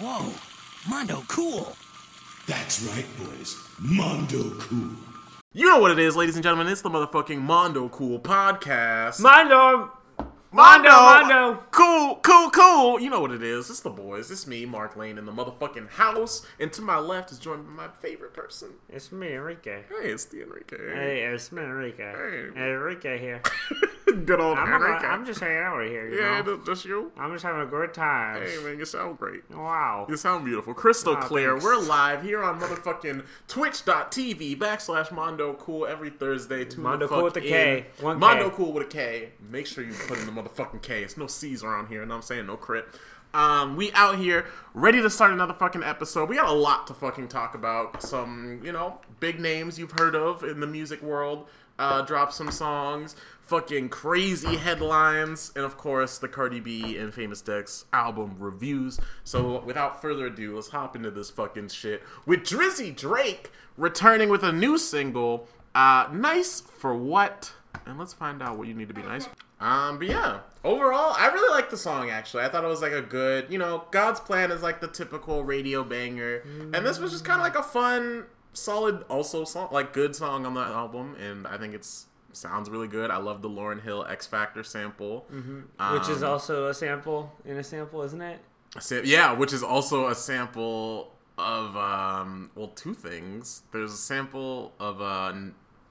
Whoa, Mondo cool. That's right, boys. Mondo cool. You know what it is, ladies and gentlemen. It's the motherfucking Mondo Cool podcast. Mondo! Mondo, Mondo. Cool, cool, cool. You know what it is. It's the boys. It's me, Mark Lane, in the motherfucking house. And to my left is joined by my favorite person. It's me, Enrique. Hey, it's the Enrique. Hey, it's me, Enrique. Hey. Enrique here. Good old I'm, Enrique. I'm just hanging out right here, you yeah, know? just you. I'm just having a good time. Hey, man, you sound great. Wow. You sound beautiful. Crystal Aw, clear. thanks. We're live here on motherfucking twitch.tv backslash Mondo Cool every Thursday. Mondo Cool with a. K. Mondo Cool with a K. Make sure you put in the motherfucking K. It's no C's around here. What I'm saying? No crit. Um, we out here ready to start another fucking episode. We got a lot to fucking talk about. Some, you know, big names you've heard of in the music world. Uh, drop some songs, fucking crazy headlines, and of course the Cardi B and Famous Dex album reviews. So without further ado, let's hop into this fucking shit with Drizzy Drake returning with a new single, uh, "Nice for What," and let's find out what you need to be nice. For. Um, but yeah, overall, I really like the song. Actually, I thought it was like a good, you know, God's Plan is like the typical radio banger, and this was just kind of like a fun, solid, also song, like good song on the album, and I think it's sounds really good. I love the Lauryn Hill Ex-Factor sample, Which is Um, also a sample in a sample, isn't it? sam- yeah, which is also a sample of um, well, two things. There's a sample of uh,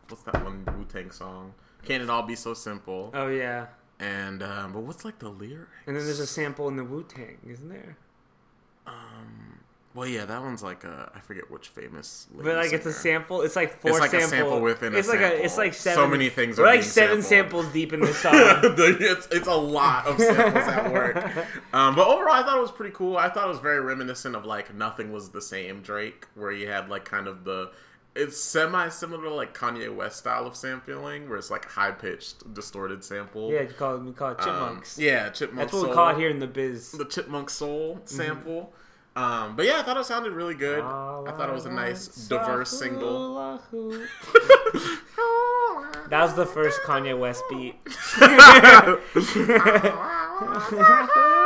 what's that one Wu Tang song? Can it all be so simple? Oh, yeah. And um, but what's like the lyric? And then there's a sample in the Wu Tang, isn't there? Well, yeah, that one's like a I forget which famous. But like it's a sample. It's like four It's like a sample. sample within a It's like sample. a. It's like So many things We're are like seven sampled. samples deep in this song. it's, it's a lot of samples at work. Um, but overall, I thought it was pretty cool. I thought it was very reminiscent of like Nothing Was the Same Drake, where you had like kind of the. It's semi similar to like Kanye West style of sampling, where it's like high pitched, distorted sample. yeah, you call it, we call it Um, chipmunks. yeah, chipmunk. That's what we call it here in the biz. The chipmunk soul sample. Um, but yeah, I thought it sounded really good. I thought it was a nice, diverse single. That was the first Kanye West beat.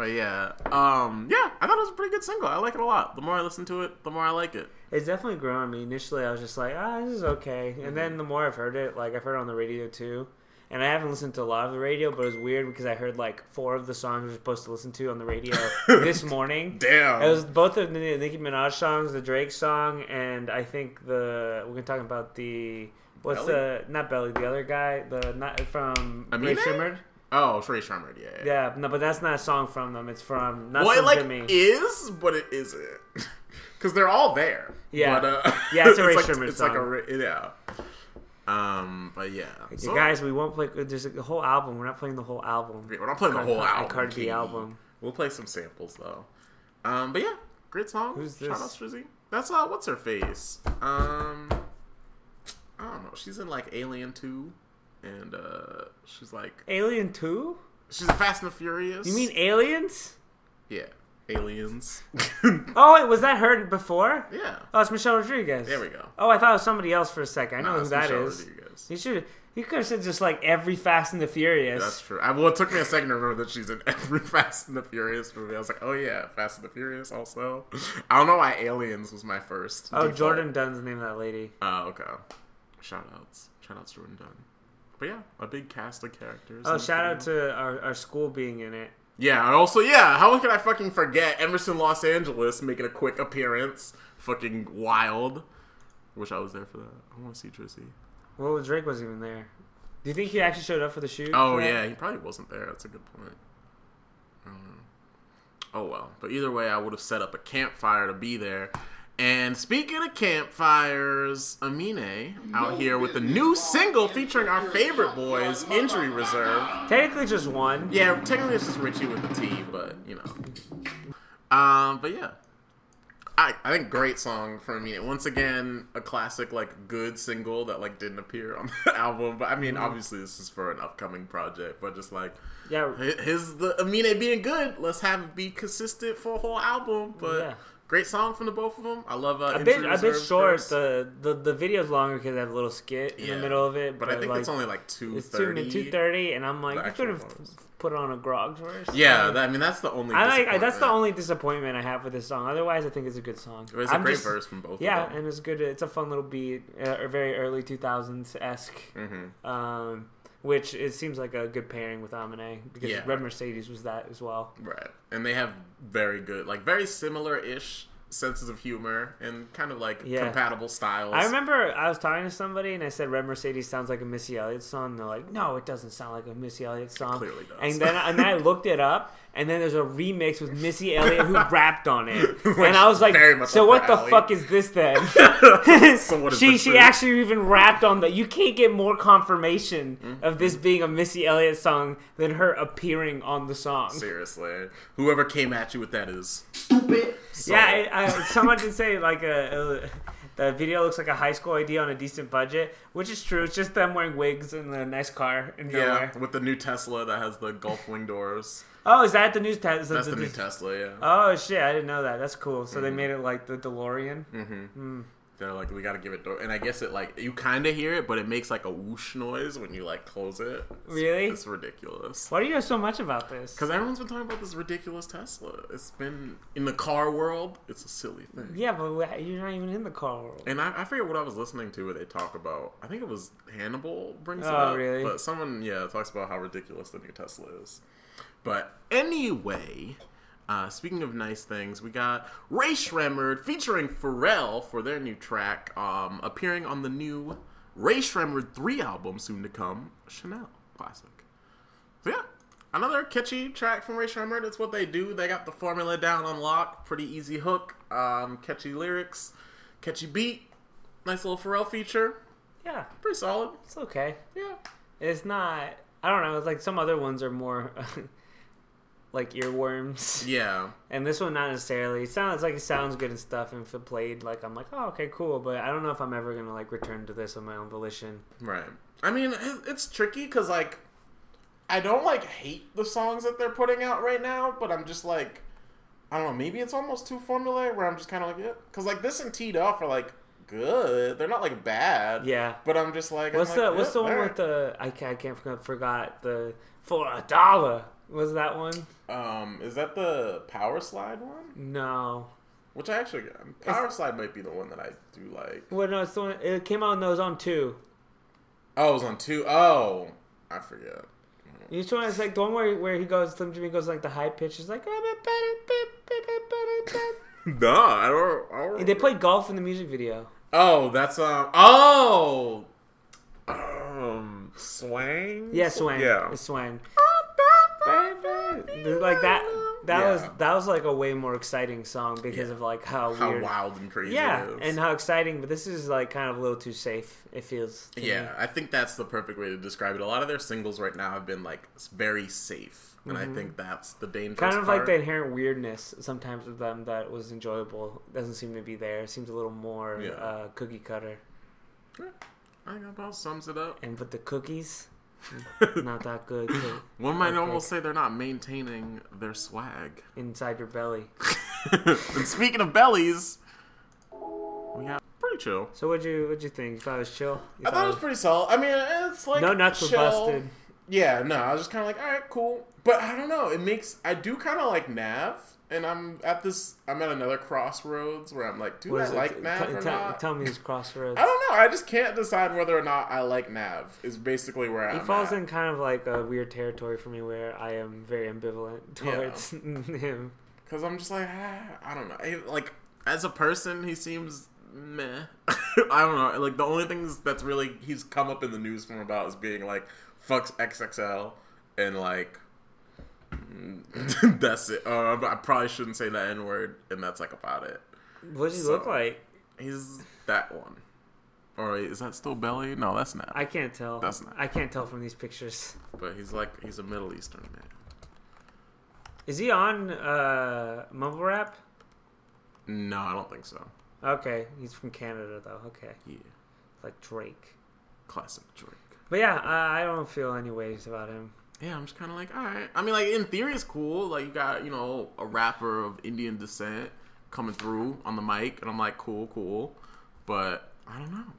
But yeah, um, yeah, I thought it was a pretty good single. I like it a lot. The more I listen to it, the more I like it. It's definitely grown on me. Initially, I was just like, ah, this is okay. Mm-hmm. And then the more I've heard it, like I've heard it on the radio too. And I haven't listened to a lot of the radio, but it was weird because I heard like four of the songs we were supposed to listen to on the radio this morning. Damn. It was both of the Nicki Minaj songs, the Drake song, and I think the we're gonna talk about the what's Belly? the not Belly, the other guy, the not from Amine? Shimmered. Oh, Trey Sherman, yeah. yeah. Yeah, no, but that's not a song from them. It's from not Well, it like Jimmy. is, but it isn't. Because they're all there. Yeah. But, uh, Yeah, it's a Ray like, Sherman It's like a yeah. Um, but yeah. So- guys, we won't play. There's a whole album. We're not playing the whole album. We're not playing the whole album. Cardi B album. We'll play some samples though. Um, but yeah, great song. Who's Shout this? out Strizzy. That's uh, what's her face? Um, I don't know. She's in like Alien Two, and uh, she's like Alien Two? she's a Fast and the Furious. You mean Aliens? yeah, Aliens? Oh wait, was that her before? yeah. Oh, it's Michelle Rodriguez. There we go. Oh, I thought it was somebody else for a second. I know who that Michelle is. Rodriguez. You should. You could have said just like every Fast and the Furious. That's true. I, well, it took me a second to remember that she's in every Fast and the Furious movie. I was like, oh yeah, Fast and the Furious also. I don't know why Aliens was my first. oh, default. Jourdan Dunn's the name of that lady. Oh, okay. Shout outs. Shout outs Jordan Dunn. But yeah, a big cast of characters. Oh, shout out to our, our school being in it. Yeah, and also, yeah, how could I fucking forget Emerson, Los Angeles making a quick appearance? Fucking wild. Wish I was there for that. I want to see Drizzy. Well, Drake wasn't even there. Do you think he actually showed up for the shoot? Oh, for that? yeah, he probably wasn't there. That's a good point. I don't know. Oh, well. But either way, I would have set up a campfire to be there. And speaking of campfires, Amine out here with a new single featuring our favorite boys, Injury Reserve. Technically, just one. Yeah, technically it's just Ritchie with the T, but you know. Um, but yeah. I, I think great song for Amine. Once again, a classic like good single that like didn't appear on the album. But I mean, Mm-hmm. obviously this is for an upcoming project. But just like Yeah. his the Amine being good, let's have it be consistent for a whole album. But Yeah. Great song from the both of them. I love uh, A bit, a bit short. The, the the video's longer because they have a little skit in Yeah. the middle of it. but I think like, it's only like two it's two thirty. two thirty, and I'm like, you could have put on a Groggs' verse. Yeah, that, I mean that's the only. I like. That's the disappointment. only disappointment I have with this song. Otherwise, I think it's a good song. It was a I'm great just- verse from both. Yeah, of them. and it's good. It's a fun little beat, uh, or very early 2000s esque. Mm-hmm. Um, which it seems like a good pairing with Amine because Yeah. Red Mercedes was that as well. Right. And they have very good, like very similar ish senses of humor and kind of like Yeah. compatible styles. I remember I was talking to somebody and I said Red Mercedes sounds like a Missy Elliott song. And they're like, no, it doesn't sound like a Missy Elliott song. clearly does. And then and then I looked it up, and then there's a remix with Missy Elliott who rapped on it. and I was like, so what the alley." fuck is this then? So what is she this she then? actually even rapped on that. You can't get more confirmation Mm-hmm. of this being a Missy Elliott song than her appearing on the song. Seriously. Whoever came at you with that is. Stupid. So, Yeah, I, I, someone did say like a, a the video looks like a high school idea on a decent budget, which is true. It's just them wearing wigs in a nice car in yeah, with the new Tesla that has the Gulf wing doors. Oh, is that the news? Te- is that That's the the new Tesla, yeah. Oh shit, I didn't know that. That's cool. So Mm-hmm. they made it like the DeLorean. They're like, we gotta give it door. And I guess it like, you kind of hear it, but it makes like a whoosh noise when you like close it. It's- Really? It's ridiculous. Why do you know so much about this? Because everyone's been talking about this ridiculous Tesla. It's been in the car world. It's a silly thing. Yeah, but you're not even in the car world. And I, I forget what I was listening to where they talk about. I think it was Hannibal brings it Oh, up. really? But someone, yeah, talks about how ridiculous the new Tesla is. But anyway, uh, speaking of nice things, we got Rae Sremmurd featuring Pharrell for their new track, um, appearing on the new Rae Sremmurd 3 album soon to come, Chanel Classic. So yeah, another catchy track from Rae Sremmurd. It's what they do. They got the formula down on lock. Pretty easy hook, um, catchy lyrics, catchy beat. Nice little Pharrell feature. Yeah, Pretty solid. it's okay. Yeah. It's not. I don't know. It's like some other ones are more like earworms. Yeah. And this one, not necessarily. It sounds like it sounds good and stuff. And if it played, like I'm like, oh, okay, cool. But I don't know if I'm ever gonna like return to this on my own volition. Right. I mean, it's tricky because like, I don't like hate the songs that they're putting out right now, but I'm just like, I don't know. Maybe it's almost too formulaic where I'm just kind of like, yeah, because like this and Teed Off are like good. They're not like bad. Yeah. But I'm just like, I'm What's like, the What's yeah, the one alright. with the I can't, I can't forget, forgot the for a dollar? Was that one? Um, is that the Power Slide one? No. Which I actually got Power Slide might be the one that I do like. Well, no, it's the one. It came out and it was on two. Oh, it was on two. Oh, I forget. Each one is like the one where where he goes, Slim Jxmmi goes like the high pitch is like. No, I don't. I don't They played golf in the music video. Oh, that's um. Oh, um, swang. Yeah, Swang. Yeah. It's Swang. Like that. That Yeah. was that was like a way more exciting song because Yeah. of like how, How weird. wild and crazy. Yeah, it is. and how exciting. But this is like kind of a little too safe. It feels. to me. yeah, I think that's the perfect way to describe it. A lot of their singles right now have been like very safe, and I think that's the dangerous. Mm-hmm. Kind of part. like the inherent weirdness sometimes with them that was enjoyable doesn't seem to be there. It seems a little more Yeah. uh, cookie cutter. I think that about sums it up. And with the cookies, not that good. One might almost say they're not maintaining their swag. inside your belly. and speaking of bellies, we got pretty chill. So what'd you what'd you think? You thought it was chill? You I thought it was pretty solid. I mean, it's like no nuts were busted. Yeah, no, I was just kind of like, all right, cool. But I don't know. It makes I do kind of like Nav, and I'm at this. I'm at another crossroads where I'm like, do I it? like Nav T- or tell- not? Tell me this crossroads. I don't know. I just can't decide whether or not I like Nav. Is basically where He I'm falls at. in kind of like a weird territory for me where I am very ambivalent Yeah. towards him. Because I'm just like, ah, I don't know. I- like, as a person, he seems meh. I don't know. Like, the only things that's really he's come up in the news from about is being like, fucks XXL and like, that's it. Uh, I probably shouldn't say that N word, and that's like about it. What does he So- look like? He's that one. Or is that still Belly? No, that's not. I can't tell. That's not- I can't tell from these pictures. but he's like, he's a Middle Eastern man. Is he on uh, mumble rap? No, I don't think so. Okay, he's from Canada though. Okay, Yeah. like Drake. Classic Drake. But yeah, I, I don't feel any ways about him. Yeah, I'm just kind of like, all right. I mean, like in theory, it's cool. Like you got you know a rapper of Indian descent, coming through on the mic, and I'm like, cool, cool. But I don't know.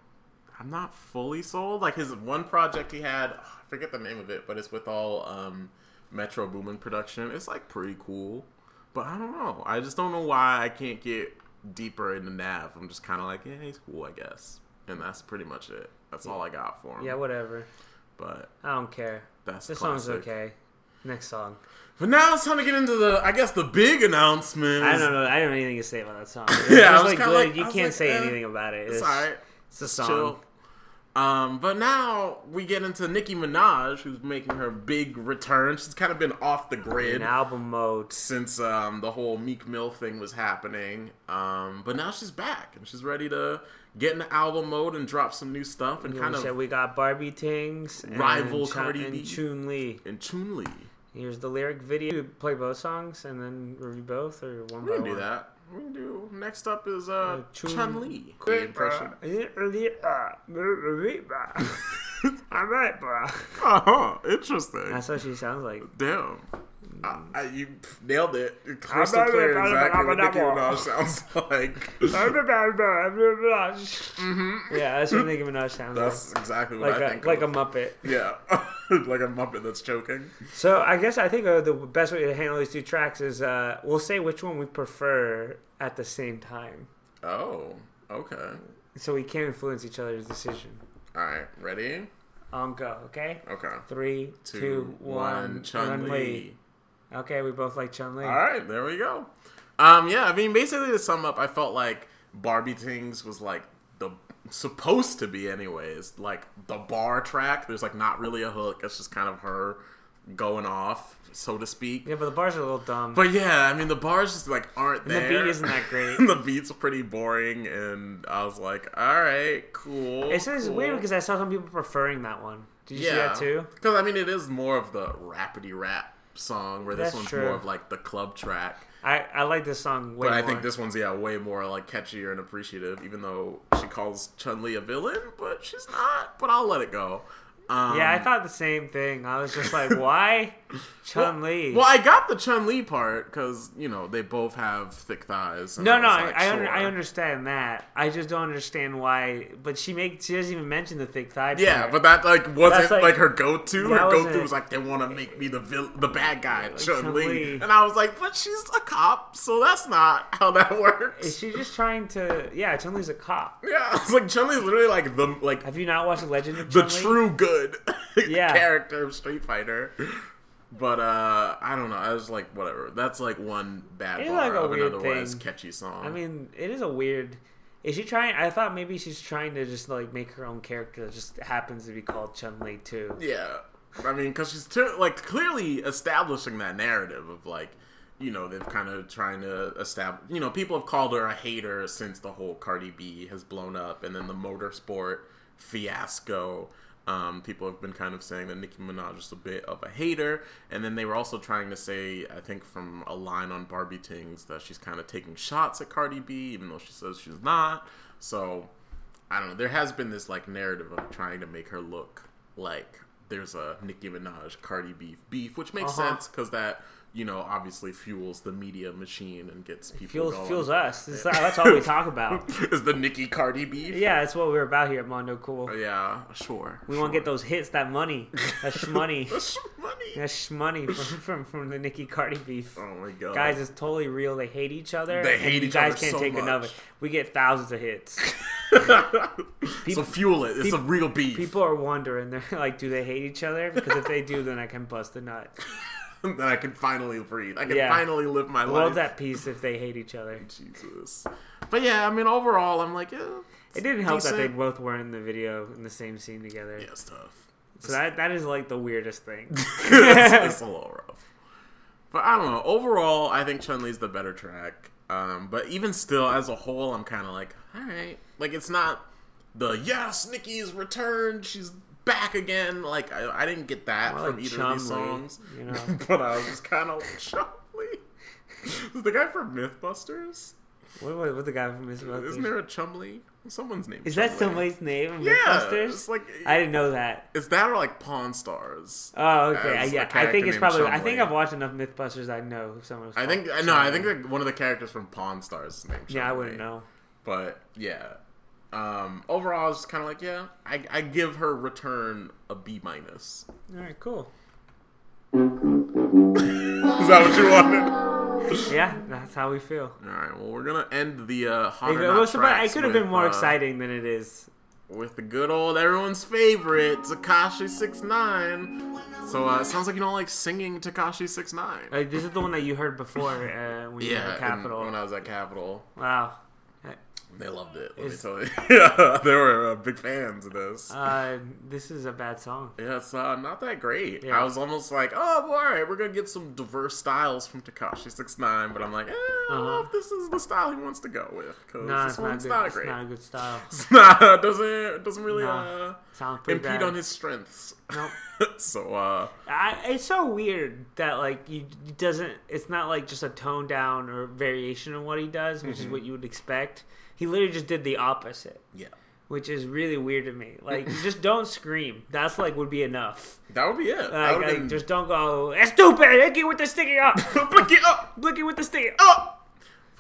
I'm not fully sold. Like his one project he had, I forget the name of it, but it's with all um, Metro Boomin production. It's like pretty cool, but I don't know. I just don't know why I can't get deeper into Nav. I'm just kind of like, yeah, he's cool, I guess, and that's pretty much it. That's all I got for him. Yeah, whatever. but I don't care. that's This classic. song's okay. Next song. But now it's time to get into the, I guess, the big announcement. I don't know. I don't have anything to say about that song. Yeah, I was like good. like- you can't like, say eh, anything about it. It's, It's alright. It's a song. chill. Um, but now we get into Nicki Minaj, who's making her big return. She's kind of been off the grid In album mode. since um, the whole Meek Mill thing was happening. Um, but now she's back and she's ready to get into album mode and drop some new stuff and You kind of we got Barbie Tings Rival Chun- Cardi and B. Chun Li. and Chun Li. Here's the lyric video. You play both songs and then review both, or one We by can do one. that. We can do. Next up is uh, Uh, Chun- Chun Li. The impression. All right, bro. Uh huh. Interesting. That's what she sounds like. Damn. I, I, you nailed it. Crystal clear exactly what Nicki Minaj sounds like. Yeah, that's what Nicki Minaj sounds That's exactly what like. I Like think. a, like a. Muppet. Yeah. like a Muppet that's choking. So I guess I think uh, the best way to handle these two tracks is uh, we'll say which one we prefer at the same time, Oh, okay. so we can't influence each other's decision. Alright, ready? On go, okay? Okay. Three, Two, two, one. Chun Li. Okay, we both like Chun Li. Alright, there we go. Um, yeah, I mean, basically to sum up, I felt like Barbie Tings was like the supposed to be, anyways, like the bar track. There's like not really a hook. It's just kind of her going off, so to speak. Yeah, but the bars are a little dumb. But yeah, I mean the bars just like aren't And there. the beat isn't that great. the beat's pretty boring, and I was like, all right, cool. it's cool. weird because I saw some people preferring that one. Did you see that too? Because I mean, it is more of the rapidy rap song, where this one's true. more of like the club track. I, I like this song way But I think this one's yeah way more like catchier and appreciative, even though she calls Chun Li a villain, but she's not. But I'll let it go. Um, Yeah, I thought the same thing. I was just like, why Chun Li? Well, I got the Chun Li part because you know they both have thick thighs. No, no, I, like, I, sure. I understand that. I just don't understand why. But she makes she doesn't even mention the thick thigh. Yeah, part. but that like wasn't like, like- her go-to. Her go-to was like they want to make me the vil- the bad guy, Chun Li, Chun-Li. and I was like, but she's a cop, so that's not how that works. is she just trying to? Yeah, Chun Li's a cop. yeah, it's like Chun Li's literally like the like Have you not watched Legend of the Chun Li? true good Yeah. character of Street Fighter. But uh I don't know. I was like, whatever. That's like one bad bar like of an otherwise thing. catchy song. I mean, it is a weird. Is she trying? I thought maybe she's trying to just like make her own character that just happens to be called Chun Li too. Yeah, I mean, because she's like clearly establishing that narrative of like, you know, they've kind of trying to establish. You know, people have called her a hater since the whole Cardi B has blown up, and then the motorsport fiasco. Um, people have been kind of saying that Nicki Minaj is a bit of a hater, and then they were also trying to say, I think, from a line on Barbie Tings that she's kind of taking shots at Cardi B, even though she says she's not. So I don't know. There has been this like narrative of trying to make her look like there's a Nicki Minaj Cardi B beef, which makes Uh-huh. sense because that you know obviously fuels the media machine and gets people Fuels going. fuels us. This- that's all we talk about. Is the Nicki Cardi beef? Yeah, that's what we're about here at Mondo Cool. Yeah, sure. We want to get those hits, that money, that shmoney, money. that shmoney from, from from the Nicki Cardi beef. Oh my god, Guys, it's totally real. They hate each other. They hate each guys other Guys can't so take enough. much. of it. We get thousands of hits. so fuel it. It's a real beef. People are wondering, they're like, do they hate each other? Because if they do, then I can bust a nut. then I can finally breathe. I can Yeah. finally live my The life. world's at peace if they hate each other. Jesus. But yeah, I mean, overall, I'm like, yeah. It didn't help that they both were in the video in the same scene together. Yeah, it's tough. So that that is like the weirdest thing. it's, it's a little rough. But I don't know. Overall, I think Chun Li's the better track. Um, but even still, as a whole, I'm kind of like, all right. Like, it's not the yes, Nicki's returned. She's back again. Like, I, I didn't get that More from like either of these songs. you know. but I was just kind of like, Chun Li. Is the guy from Mythbusters? what what, what the guy from MythBusters? Isn't there a Chumlee? Someone's name. Is that Chun-Li. somebody's name? in Yeah, Mythbusters? like I didn't know that. is that or like Pawn Stars? Oh, okay. As yeah, I think it's probably. I think I've watched enough MythBusters. I know who someone was. I think no, I think like one of the characters from Pawn Stars is named. Yeah, I wouldn't know. But yeah, um, overall, it's kind of like yeah, I, I give her return a B minus. All right, cool. Is that what you wanted? Yeah, that's how we feel. All right. Well, we're gonna end the uh, hot It, was surpri- it could have been more uh, exciting than it is. with the good old everyone's favorite Tekashi Six Nine. So uh, it sounds like you don't like singing Tekashi Six Nine. Like, this is the one that you heard before uh, when you were at Capitol. when I was at Capitol, wow. They loved it. Let me tell you, yeah, they were uh, big fans of this. Uh, this is a bad song. Yeah, it's uh, not that great. Yeah. I was almost like, oh, well, all right, we're gonna get some diverse styles from Tekashi Six Nine, but I'm like, eh, I don't know Uh-huh. if this is the style he wants to go with because No, this it's not one's good. not, it's not a good style. It's not it doesn't it doesn't really No. uh, impede bad. on his strengths. Nope. so uh, I, it's so weird that like you doesn't. It's not like just a tone down or variation on what he does, which is Mm-hmm. what you would expect. He literally just did the opposite, yeah, which is really weird to me. Like, just don't scream. That's like would be enough. that would be it. Like, like, been just don't go. That's stupid. Blicky with the sticky up. Blicky up, Blicky with the sticky up.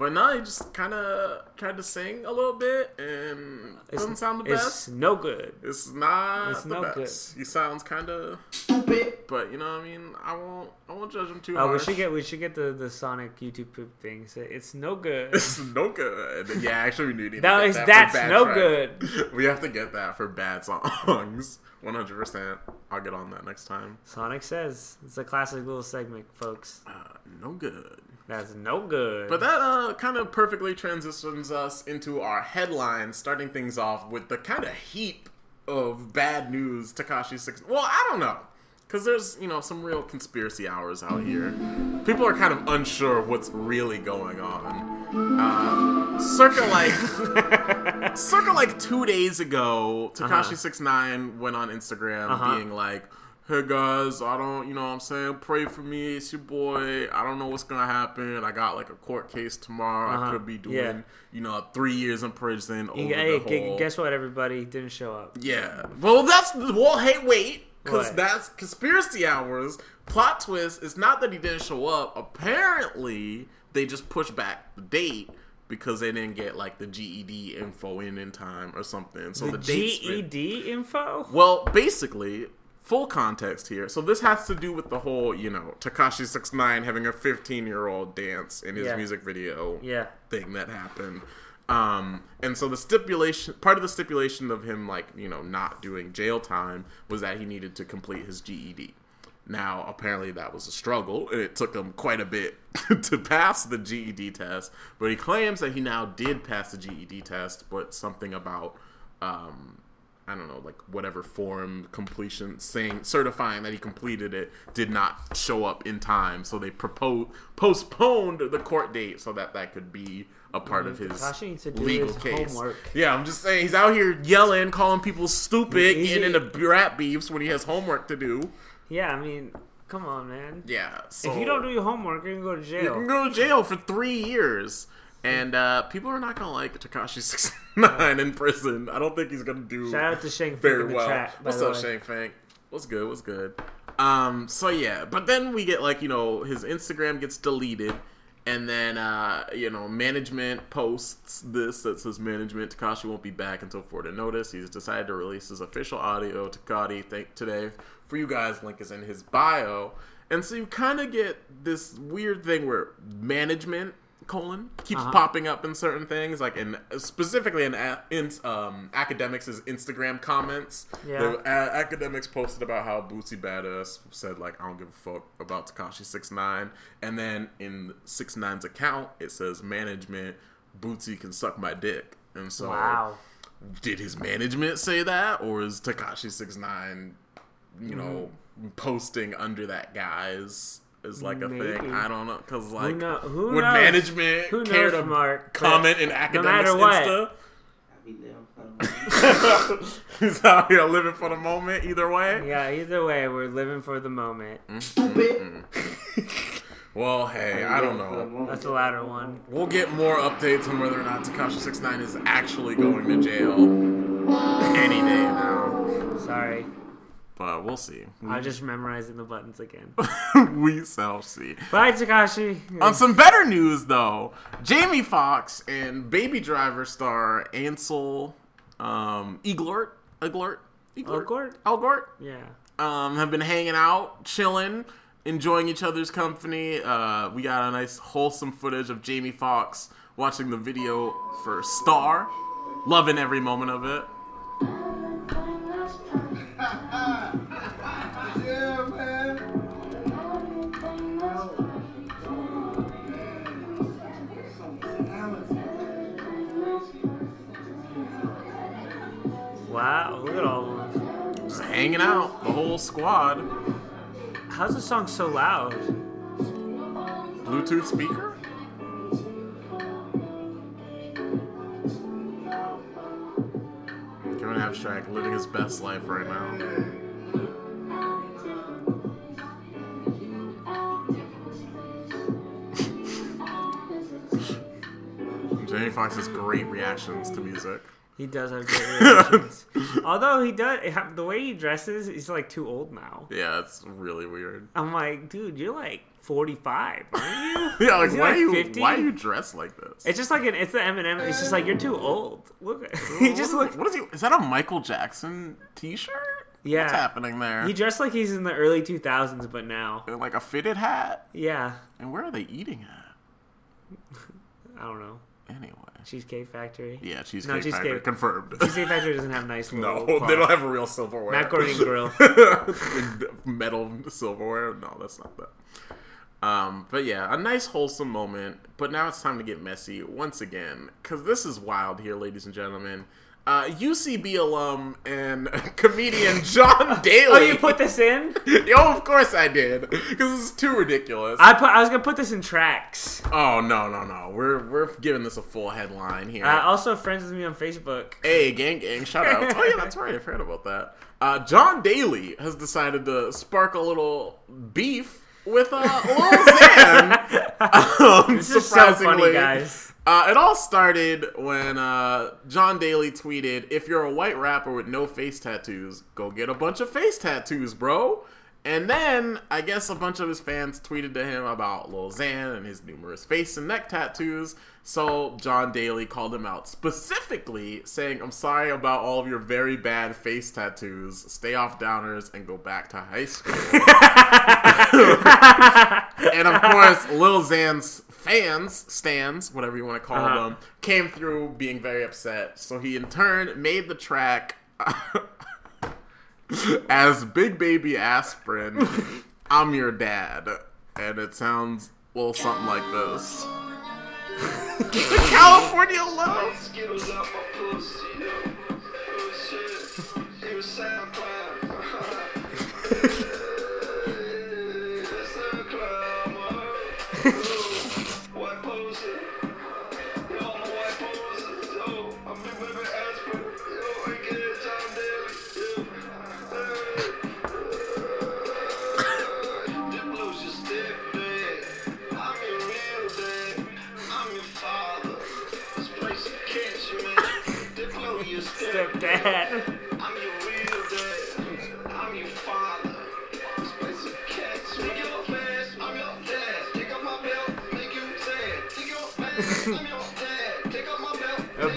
Up. But now he just kind of tried to sing a little bit and doesn't sound the It's best. no good. It's not It's the no best. He sounds kind of stupid, but you know what I mean. I won't. I won't judge him too Oh, we should get we should get the the Sonic YouTube poop thing. So it's no good. It's no good. Yeah, actually, we do need. No, to get that that's for bad no track. good. We have to get that for bad songs. One hundred percent. I'll get on that next time. Sonic says it's a classic little segment, folks. Uh, no good. That's no good. But that uh, kind of perfectly transitions us into our headlines, starting things off with the kind of heap of bad news Tekashi Six. Well, I don't know, because there's you know some real conspiracy hours out here. People are kind of unsure of what's really going on. Uh, circa like, circa like two days ago, Tekashi Six Nine went on Instagram Uh-huh. being like. Hey guys, I don't, you know what I'm saying? Pray for me. It's your boy. I don't know what's going to happen. I got like a court case tomorrow. I Uh-huh. could be doing, Yeah. you know, three years in prison over hey, whole. guess what? Everybody didn't show up. Yeah. Well, that's well. Hey, wait, because that's conspiracy hours. Plot twist It's not that he didn't show up. Apparently, they just pushed back the date because they didn't get like the GED info in in time or something. So the, The been- GED info. well, basically, full context here. So this has to do with the whole, you know, Tekashi Six Nine having a 15 year old dance in his Yeah. music video Yeah. thing that happened. Um, and so the stipulation, part of the stipulation of him, like, you know, not doing jail time was that he needed to complete his GED. Now, apparently that was a struggle, and it took him quite a bit to pass the GED test. But he claims that he now did pass the GED test, but something about, um, I don't know, like whatever form completion saying certifying that he completed it did not show up in time, so they proposed postponed the court date so that that could be a part of mm-hmm. his Tekashi needs to do legal his case. homework. Yeah, I'm just saying he's out here yelling, calling people stupid, He's- getting into rap beefs when he has homework to do. Yeah, I mean, come on, man. Yeah, so If you don't do your homework, you're gonna go to jail. you can go to jail for three years. And uh, people are not gonna like Tekashi Six Nine in prison. I don't think he's gonna do Shout out to Fink very well. chat. What's up, way. Shane Fank? What's good? What's good? Um, so yeah, but then we get like you know his Instagram gets deleted, and then uh, you know management posts this that says management Tekashi won't be back until further notice. He's decided to release his official audio to Gotti thank today for you guys. Link is in his bio, and so you kind of get this weird thing where management colon keeps Uh-huh. popping up in certain things like in specifically in, in um, Akademiks' instagram comments Yeah. a- Akademiks posted about how Boosie Badazz said like i don't give a fuck about tekashi 69 and then in 69's account it says management Boosie can suck my dick and so Wow. did his management say that or is tekashi 69 you know Mm-hmm. posting under that guys is like a Maybe. thing i don't know because like know- who would knows? management Who care knows, to Mark? Comment in no Akademiks matter what, Insta? I be there for the He's out here living for the moment either way. Yeah, either way, we're living for the moment. Mm. Well, hey, I don't know. That's the latter one. We'll get more updates on whether or not Tekashi 69 is actually going to jail any day now. Sorry. But we'll see. I'm just memorizing the buttons again. we shall see. Bye, Tekashi. On some better news, though, Jamie Foxx and Baby Driver star Ansel um, Eglort, Eglort, Elgort? Elgort, Yeah. um, have been hanging out, chilling, enjoying each other's company. Uh, we got a nice, wholesome footage of Jamie Foxx watching the video for Star, loving every moment of it. Wow, look at all of them. Just hanging out, the whole squad. How's the song so loud? Bluetooth speaker? Kevin Abstract living his best life right now. Jamie Foxx has great reactions to music. He does have great reactions. Although he does, the way he dresses, he's like too old now. Yeah, it's really weird. I'm like, dude, you're like 45, aren't you? Yeah, like why like are you why are you dressed like this? It's just like an, it's the Eminem. It's just like you're too old. Look, he just look. what is he? Is that a Michael Jackson T-shirt? Yeah. What's happening there? He dressed like he's in the early 2000s, but now, And, like a fitted hat. yeah, And where are they eating at? I don't know. Anyway. Cheesecake Factory. Yeah, Cheesecake, No, Cheesecake- Factory. Confirmed. Cheesecake Factory doesn't have nice no, little. they don't have a real silverware. Macaroni grill. Metal silverware. No, that's not that. Um, but yeah, a nice wholesome moment. But now it's time to get messy once again, because this is wild here, ladies and gentlemen. Uh, UCB alum and comedian Jon Daly. Oh, you put this in? Oh, of course I did, because it's too ridiculous. I put. I was gonna put this in tracks. oh no, no, no. We're we're giving this a full headline here. Uh, also, friends with me on Facebook. Hey, gang, gang, shout out. Oh, yeah, that's right. I forgot about that. Uh, Jon Daly has decided to spark a little beef with uh, Lil Xan. um, This is so funny, surprisingly. guys. Uh, it all started when uh, Jon Daly tweeted, "If you're a white rapper with no face tattoos, go get a bunch of face tattoos, bro." And then I guess a bunch of his fans tweeted to him about Lil Xan and his numerous face and neck tattoos. So Jon Daly called him out specifically, saying, "I'm sorry about all of your very bad face tattoos. Stay off downers and go back to high school." and of course, Lil Xan's fans, stands, whatever you want to call Uh-huh. them, came through being very upset. So he in turn made the track as Big Baby Aspirin, I'm Your Dad. And it sounds well, something like this. California love.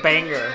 Banger.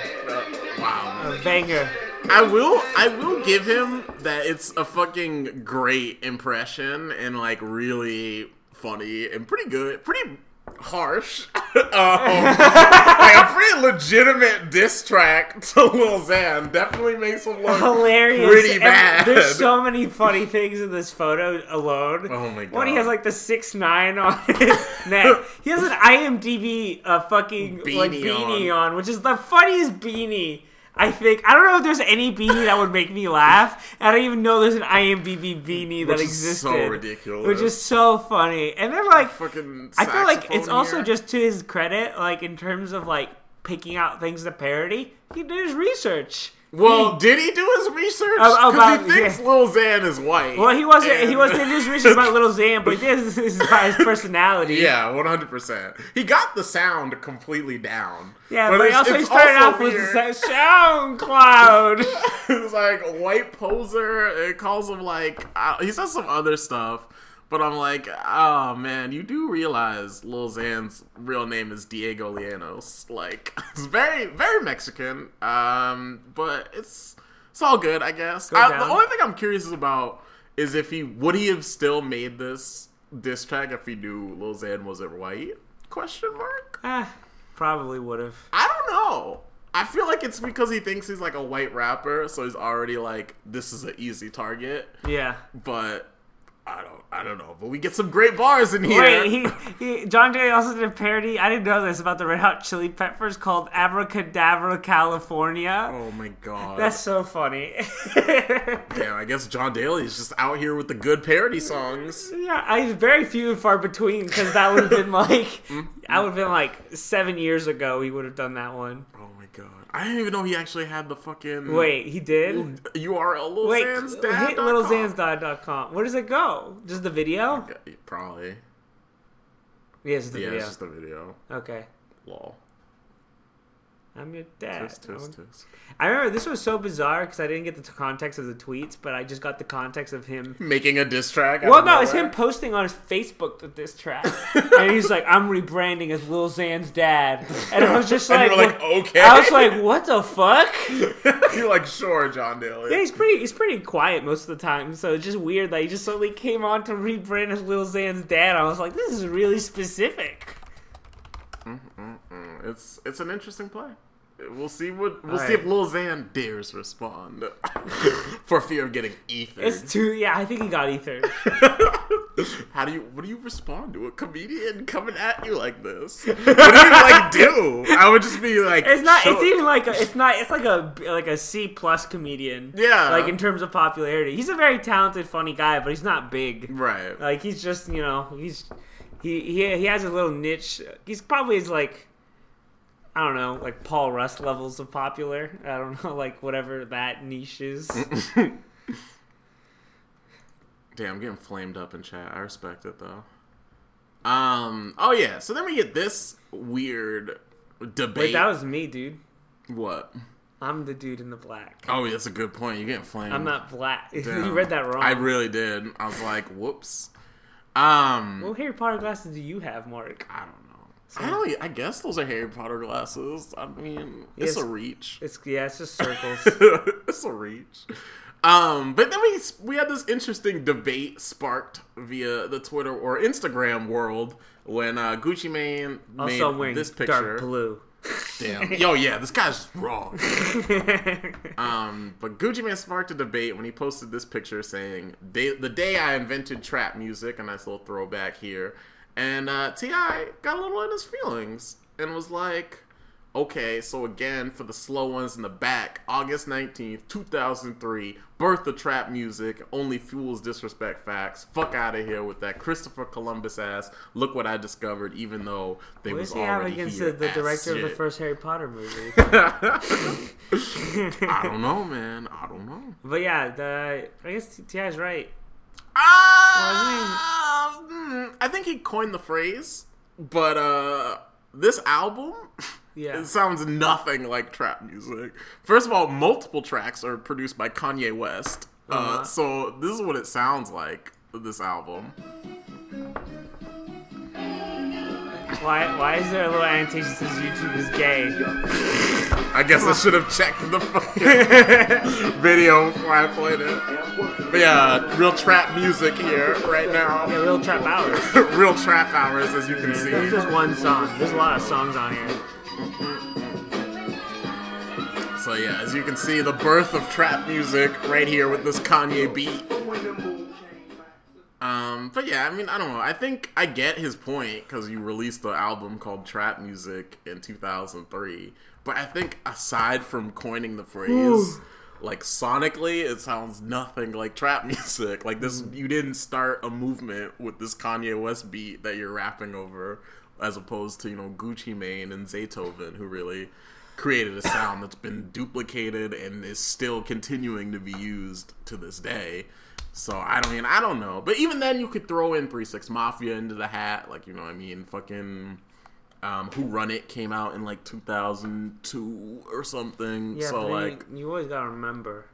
Wow. A banger. I will I will give him that it's a fucking great impression and like really funny and pretty good, pretty harsh. um, like a pretty legitimate diss track to Lil Xan definitely makes him look Hilarious. pretty And bad. There's so many funny things in this photo alone. Oh my god! When he has like the six nine on his neck, he has an IMDb uh, fucking like Beanie beanie on. which is the funniest beanie. I think I don't know if there's any beanie that would make me laugh. I don't even know there's an IMDb beanie that Which existed, so ridiculous. which is so funny. And then like fucking I feel like it's saxophone also just to his credit, like in terms of like picking out things to parody, he did his research. Well, did he do his research? Because he thinks yeah. Lil Xan is white. Well, he wasn't. He wasn't his research about Little Xan, but he did his, his, his personality. Yeah, one hundred percent. He got the sound completely down. yeah. But, he it's- also he started also off with weird. the SoundCloud. it's like white poser. It calls him like uh, he says some other stuff, but I'm like, oh man, you do realize Lil Xan's real name is Diego Leanos. Like, it's very very Mexican. Um, but it's it's all good, I guess. I, the only thing I'm curious about is if he would he have still made this diss track if he knew Lil Xan wasn't white? Question mark. ah, probably would have. I don't know. I feel like it's because he thinks he's like a white rapper, so he's already like, this is an easy target. Yeah. But I don't, I don't know. But we get some great bars in here. Wait, he, he John Jay also did a parody. I didn't know this about the Red Hot Chili Peppers called Abracadabra California. oh my god. That's so funny. yeah. I guess Jon Daly is just out here with the good parody songs. yeah, I very few and far between because that would have been like, Mm-hmm. I would have been like seven years ago. He would have done that one. Oh. I didn't even know he actually had the fucking Wait, he did. URL. Lil Wait, Xan's hit dad. littlexansdad.com. Where does it go? Just the video? Probably. Yes, the Yeah, video. it's just a video. Okay. Lol. I'm your dad. Tisk, tisk, tisk. I remember this was so bizarre because I didn't get the context of the tweets, but I just got the context of him. Making a diss track. Well, no, it's him posting on his Facebook with this track, and he's like, "I'm rebranding as Lil Xan's dad," and I was just like, like, okay. I was like, "What the fuck?" You're like, sure, Jon Daly. Yeah, he's pretty. He's pretty quiet most of the time, so it's just weird that he just suddenly came on to rebrand as Lil Xan's dad. I was like, "This is really specific." Mm, mm, mm. It's it's an interesting play. We'll see what we'll All see right. if Lil Xan dares respond for fear of getting ethered. It's too. Yeah, I think he got ethered. How do you what do you respond to a comedian coming at you like this? What do you like do? I would just be like, It's not. show- It's even like a, it's not. It's like a like a C plus comedian. Yeah. Like in terms of popularity, he's a very talented, funny guy, but he's not big. right. Like he's just you know he's he he he has a little niche. He's probably is like I don't know like Paul Rust levels of popular. I don't know like whatever that niche is. Damn, I'm getting flamed up in chat. I respect it though. Um. Oh yeah. So then we get this weird debate. Wait, that was me, dude. what? I'm the dude in the black. Oh, that's a good point. You're getting flamed. I'm not black. You read that wrong. I really did. I was like, whoops. Um, What Harry Potter glasses do you have, Mark? I don't know. I don't. I guess those are Harry Potter glasses. I mean, it's Yes. a reach. It's yeah, it's just circles. it's a reach. Um, but then we we had this interesting debate sparked via the Twitter or Instagram world when uh, Gucci Mane made also, wearing this picture. dark blue. Damn. Yo, yeah, this guy's wrong. um, but Gucci Mane sparked a debate when he posted this picture saying, "The day I invented trap music," a nice little throwback here. And uh, T.I. got a little in his feelings and was like, "Okay, so again for the slow ones in the back, August nineteenth, two thousand three, birth of trap music. Only fools disrespect facts. Fuck out of here with that Christopher Columbus ass. Look what I discovered, even though they What was he have already against here. the, the director of the first Harry Potter movie? I don't know, man. I don't know. but yeah, the I guess T.I.'s right. Ah, mm, I think he coined the phrase, but uh, this album, Yeah. it sounds nothing like trap music. First of all, multiple tracks are produced by Kanye West, uh, Uh-huh. so this is what it sounds like. This album. Why why is there a little annotation that says YouTube is gay? I guess I should have checked the fucking video before I played it. But yeah, real trap music here right now. Yeah, real trap hours. real trap hours, as you can see. There's just one song. There's a lot of songs on here. So yeah, as you can see, the birth of trap music right here with this Kanye beat. Um, but yeah, I mean, I don't know. I think I get his point because you released the album called Trap Music in 2003. But I think aside from coining the phrase, like sonically, it sounds nothing like trap music. Like this, mm. you didn't start a movement with this Kanye West beat that you're rapping over, as opposed to you know Gucci Mane and Zaytoven, who really created a sound that's been duplicated and is still continuing to be used to this day. So I don't mean I don't know, but even then you could throw in Three Six Mafia into the hat, like you know what I mean. Fucking um, Who Run It came out in like 2002 or something. Yeah, so like, you, you always gotta remember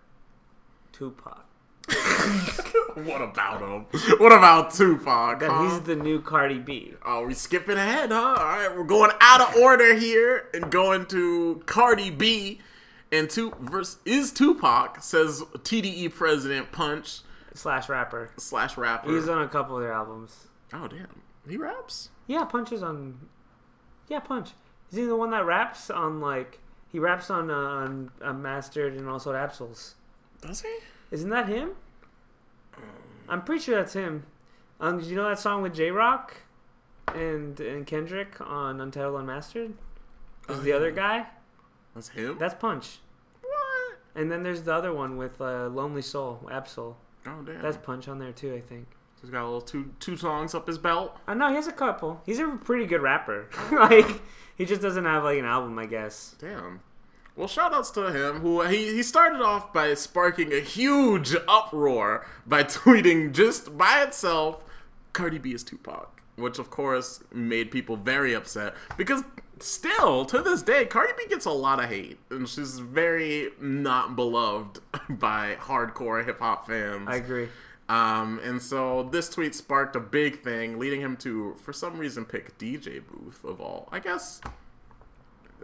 Tupac. what about him? What about Tupac? That huh? he's the new Cardi B. Oh, we skipping ahead, huh? All right, we're going out of order here and going to Cardi B. And two verse is Tupac says TDE president Punch slash rapper. slash rapper. He's on a couple of their albums. oh damn, he raps. Yeah, punches on. Yeah, Punch. Is he the one that raps on like he raps on uh, on, on Mastered and also at Ab-Soul's? Does he? Isn't that him? I'm pretty sure that's him. Um, did you know that song with Jay Rock and and Kendrick on Untitled Unmastered? Is Oh, the other guy? That's him. That's Punch. what? And then there's the other one with uh, Lonely Soul, Absol. Oh damn. That's Punch on there too, I think. He's got a little two two songs up his belt. I know he has a couple. He's a pretty good rapper. like he just doesn't have like an album, I guess. Damn. Well, shout outs to him, who he, he started off by sparking a huge uproar by tweeting just by itself, Cardi B is Tupac. Which, of course, made people very upset because still, to this day, Cardi B gets a lot of hate. And she's very not beloved by hardcore hip hop fans. I agree. Um, and so this tweet sparked a big thing, leading him to, for some reason, pick DJ Booth of all. I guess.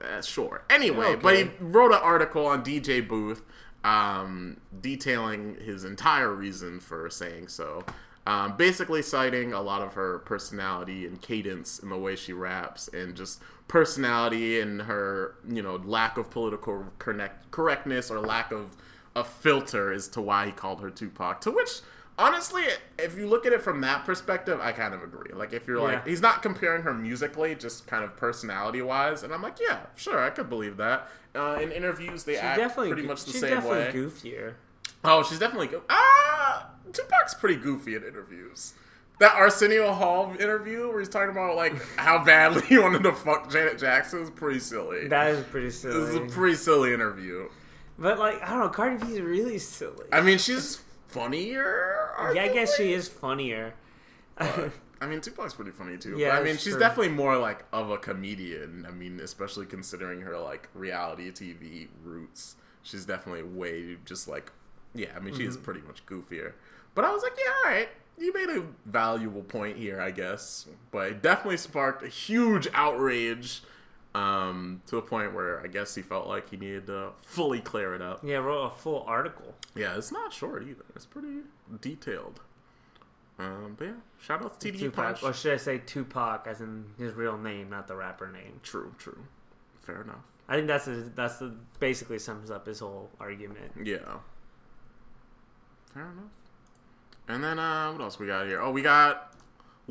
Uh, sure. Anyway, but he wrote an article on DJ Booth, um, detailing his entire reason for saying so. Um, basically citing a lot of her personality and cadence in the way she raps, and just personality and her, you know, lack of political correctness or lack of a filter as to why he called her Tupac. To which, honestly, if you look at it from that perspective, I kind of agree. Like, if you're like, he's not comparing her musically, just kind of personality wise, and I'm like, yeah, sure, I could believe that. Uh, in interviews, they She's act pretty much the same way. she's same definitely way. goofier. Oh, she's definitely go- ah. Tupac's pretty goofy in interviews. That Arsenio Hall interview where he's talking about like how badly he wanted to fuck Janet Jackson is pretty silly. That is pretty silly. this is a pretty silly interview. but like I don't know, Cardi B's really silly. I mean, she's funnier. yeah, I guess she is funnier. But, I mean, Tupac's pretty funny too. Yeah, but, I mean, she's true. definitely more like of a comedian. I mean, especially considering her like reality TV roots. She's definitely way just like, yeah. I mean, she Mm-hmm. is pretty much goofier. But I was like, yeah, all right. You made a valuable point here, I guess. But it definitely sparked a huge outrage um, to a point where I guess he felt like he needed to fully clear it up. yeah, wrote a full article. Yeah, it's not short either. It's pretty detailed. Um, but yeah, shout out to Tupac, Punch. or should I say Tupac, as in his real name, not the rapper name. True, true. Fair enough. I think that's a, that's the, basically sums up his whole argument. Yeah. Fair enough. And then uh what else we got here? Oh, we got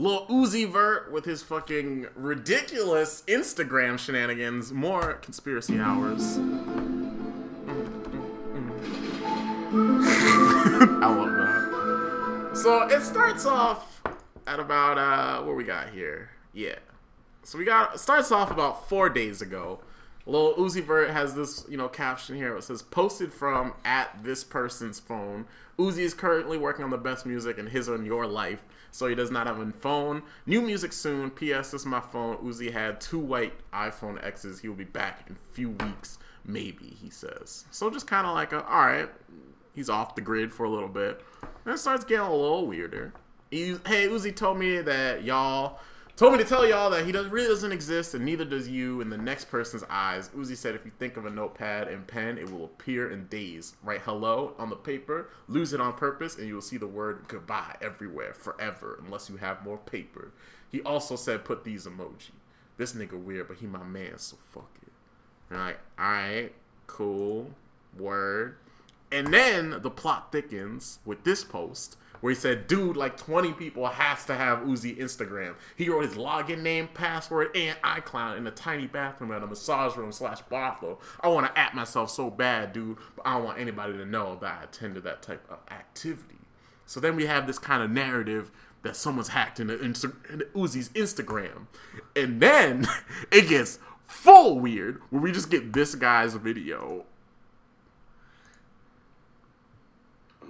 Lil Uzi Vert with his fucking ridiculous Instagram shenanigans. More conspiracy hours. I love that. So it starts off at about uh what we got here. Yeah. So we got starts off about four days ago. Lil Uzi Vert has this, you know, caption here. It says, "Posted from at this person's phone. Uzi is currently working on the best music in his and your life, so he does not have a phone. New music soon. P.S. This is my phone. Uzi had two white iPhone X's. He will be back in a few weeks, maybe." He says. So just kind of like a, all right, he's off the grid for a little bit. Then it starts getting a little weirder. He, hey, Uzi told me that y'all told me to tell y'all that he does, really doesn't exist, and neither does you in the next person's eyes. Uzi said, if you think of a notepad and pen, it will appear in days. Write hello on the paper, lose it on purpose, and you will see the word goodbye everywhere, forever, unless you have more paper. He also said, put these emoji. This nigga weird, but he my man, so fuck it. And I'm like, alright, cool, word. And then the plot thickens with this post where he said, dude, like 20 people has to have Uzi Instagram. He wrote his login name, password, and iCloud in a tiny bathroom at a massage room slash brothel. I want to at myself so bad, dude, but I don't want anybody to know that I attended that type of activity. So then we have this kind of narrative that someone's hacked into, Insta- Uzi's Instagram. And then it gets full weird, where we just get this guy's video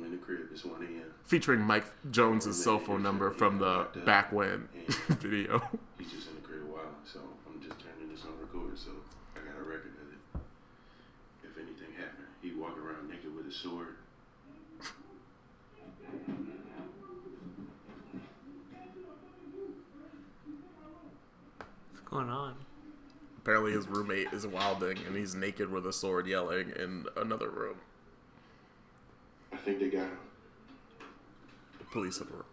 I'm in the crib. It's 1 a.m. featuring Mike Jones's cell phone number from the back when video. He's just in the crib wild, so I'm just turning this on record, so I got a record of it. If anything happened, he walk around naked with a sword. What's going on? Apparently, his roommate is wilding and he's naked with a sword yelling in another room. I think they got him. The police have arrived.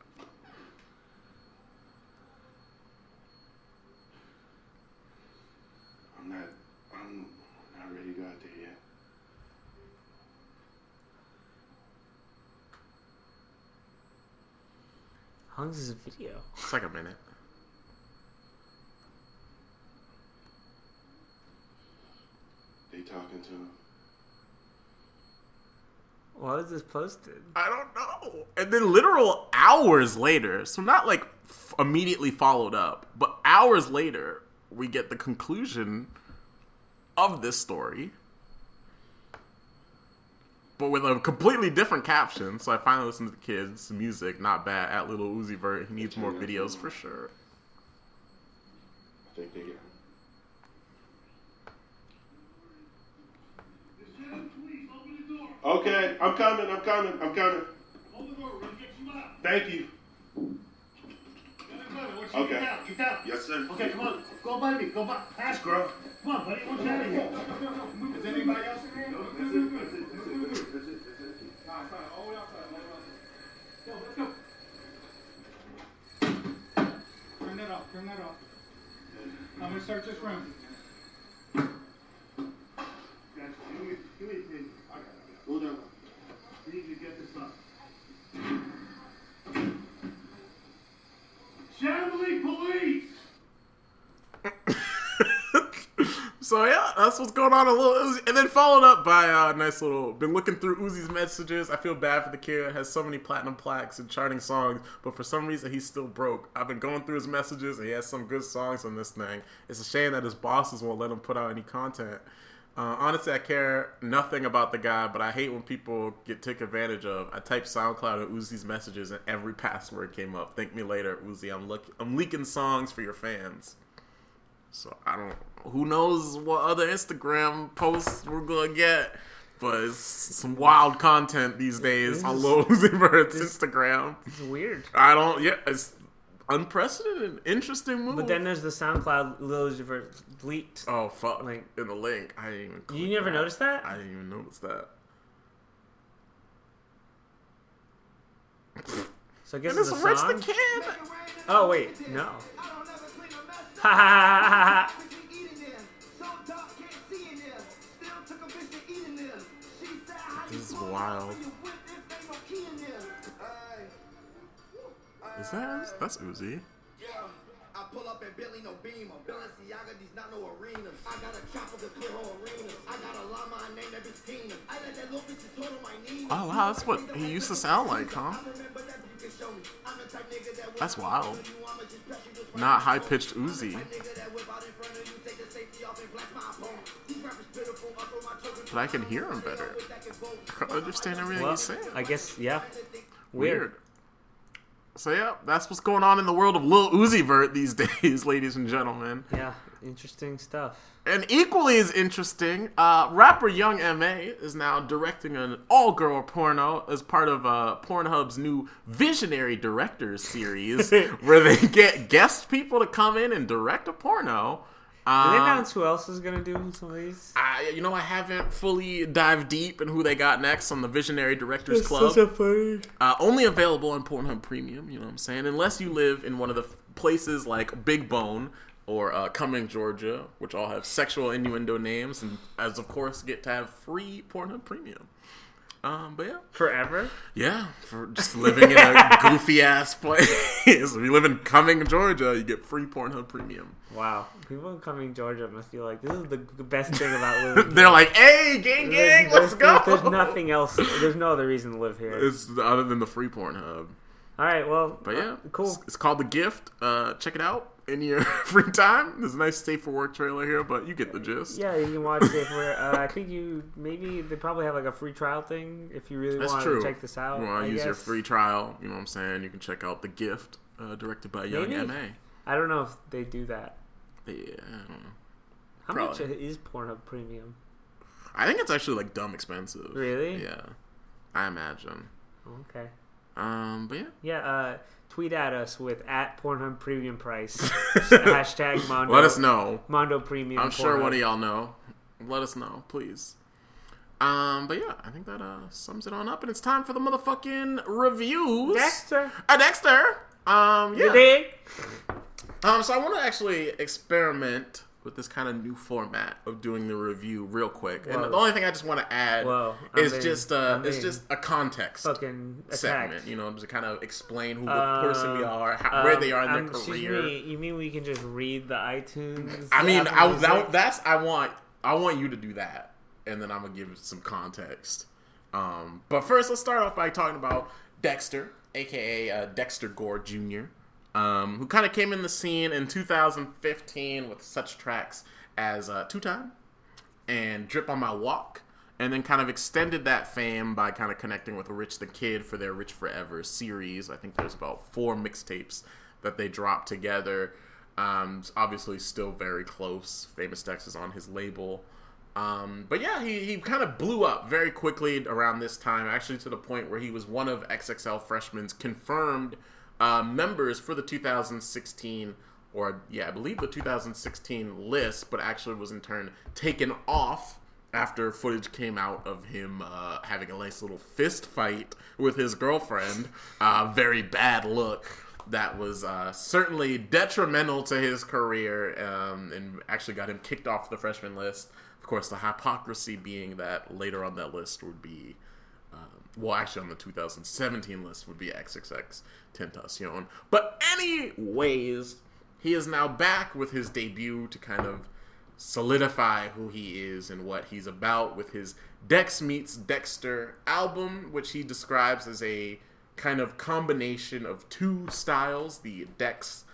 I'm not. I'm not ready to go out there yet. How long is this video? It's like a minute. They talking to him. Why was this posted? I don't know. And then literal hours later, so not like f- immediately followed up, but hours later, we get the conclusion of this story. But with a completely different caption, so I finally listened to the kids' music. Not bad. At Little Uzi Vert, he needs more videos for sure. I think they got him. Okay, I'm coming. I'm coming. I'm coming. Thank you. Okay. Get out, get out. Yes, sir. Okay, come on. Go by me. Go by. Pass, girl. Come on, buddy. What's out of here? Is anybody else in here? Go, let's go. Turn that off. Turn that off. I'm gonna search this room. Gotcha. Give me, give me a pin. I got it. Hold on. We need to get this up. Chambly Police! So yeah, that's what's going on a little Uzi. And then followed up by a nice little been looking through Uzi's messages. I feel bad for the kid. Has so many platinum plaques and charting songs, but for some reason he's still broke. I've been going through his messages and he has some good songs on this thing. It's a shame that his bosses won't let him put out any content. Uh, honestly, I care nothing about the guy, but I hate when people get taken advantage of. I typed SoundCloud and Uzi's messages, and every password came up. Thank me later, Uzi. I'm look- I'm leaking songs for your fans. So I don't. Who knows what other Instagram posts we're gonna get? But it's some wild content these days on Lil Uzi Vert's Instagram. It's weird. I don't. Yeah, it's unprecedented, interesting move. But then there's the SoundCloud Lil Uzi leaked. oh fuck! like- in the link, I didn't even. You never that. noticed that? I didn't even notice that. So I guess And it's it's a Rich the. Kid. Oh wait, no. Ha ha ha ha ha. This is wild. Is that that's Uzi? I pull up at Billy no beam. Balenciaga, these not no arenas. I got a chopper to clear whole arenas. I got a llama, I named that bitch Tina. I let that little bitch just on my knees. Oh wow, that's what he used to sound like, huh? Remember that you can show me. I'm the type nigga that will That's wild. you. I'ma just press you just right Not high pitched Uzi. nigga that whip out in front of you, take the safety off and blast my opponent. These rappers pitiful, also my children. But I can hear him better. I can understand everything Well, he's saying. I guess yeah. Weird. Weird. So yeah, that's what's going on in the world of Lil Uzi Vert these days, ladies and gentlemen. Yeah, interesting stuff. And equally as interesting, uh, rapper Young M.A. is now directing an all-girl porno as part of uh, Pornhub's new Visionary Directors series, where they get guest people to come in and direct a porno. Did they announce who else is gonna do some of these? I, you know, I haven't fully dived deep in who they got next on the Visionary Directors Club. funny. Uh, only available on Pornhub Premium, you know what I'm saying? Unless you live in one of the f- places like Big Bone or uh, Cumming, Georgia, which all have sexual innuendo names, and as of course get to have free Pornhub Premium. Um, but yeah, Forever. yeah, for just living in a goofy ass place. if you live in Cumming, Georgia, you get free Pornhub Premium. Wow. People in Cumming Georgia must feel like this is the best thing about living. They're like, "Hey, gang, gang, let's go." There's nothing else. There's no other reason to live here. It's other than the free Pornhub. All right, well, But yeah, uh, cool. It's, it's called The Gift. Uh, check it out in your free time. There's a nice safe for work trailer here, but you get the gist. Yeah, you can watch it for. Uh, I think you maybe they probably have like a free trial thing if you really That's want true. to check this out. You want to use your free trial? You know what I'm saying? You can check out The Gift, uh, directed by Young Maybe. Ma. I don't know if they do that. Yeah, I don't know. How Probably. much is Pornhub Premium? I think it's actually like dumb expensive. Really? Yeah, I imagine. Okay. Um, but yeah, Yeah. Uh, tweet at us with at Pornhub Premium price hashtag Mondo. let us know. Mondo Premium. I'm sure Pornhub. one of y'all know. Let us know, please. Um, but yeah, I think that uh sums it on up, and it's time for the motherfucking reviews. Dexter. Uh, Dexter. Um, yeah. You dig? Um, so I want to actually experiment with this kind of new format of doing the review real quick. And the only thing I just want to add Whoa, is in. just uh, in. just a context Fucking attacked. segment. You know, to kind of explain who the Uh, person we are, how, where they are in Um, their career. me, you mean we can just read the iTunes? I mean, I, that, that's I want I want you to do that, and then I'm gonna give some context. Um, but first, let's start off by talking about Dexter, aka uh, Dexter Gore Jr., um, who kind of came in the scene in 2015 with such tracks as uh, Two Time and Drip on My Walk, and then kind of extended that fame by kind of connecting with Rich the Kid for their Rich Forever series. I think there's about four mixtapes that they dropped together. Um, obviously, still very close. Famous Dex is on his label. Um, but yeah, he, he kind of blew up very quickly around this time, actually to the point where he was one of XXL Freshman's confirmed uh, members for the 2016, or yeah, I believe the 2016 list, but actually was in turn taken off after footage came out of him uh, having a nice little fist fight with his girlfriend. Uh, very bad look that was uh, certainly detrimental to his career um, and actually got him kicked off the freshman list. Of course, the hypocrisy being that later on that list would be, well, actually on the 2017 list would be XXX Tentacion. But anyways, he is now back with his debut to kind of solidify who he is and what he's about with his Dex Meets Dexter album, which he describes as a kind of combination of two styles the Dex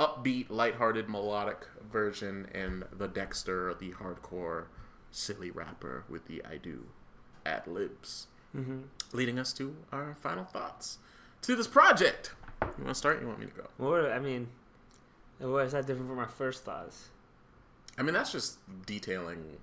upbeat, lighthearted, melodic version, and the Dexter, the hardcore, silly rapper with the I do ad libs. Mm-hmm. Leading us to our final thoughts to this project. You want to start? You want me to go? What I mean, what is that different from our first thoughts? I mean, that's just detailing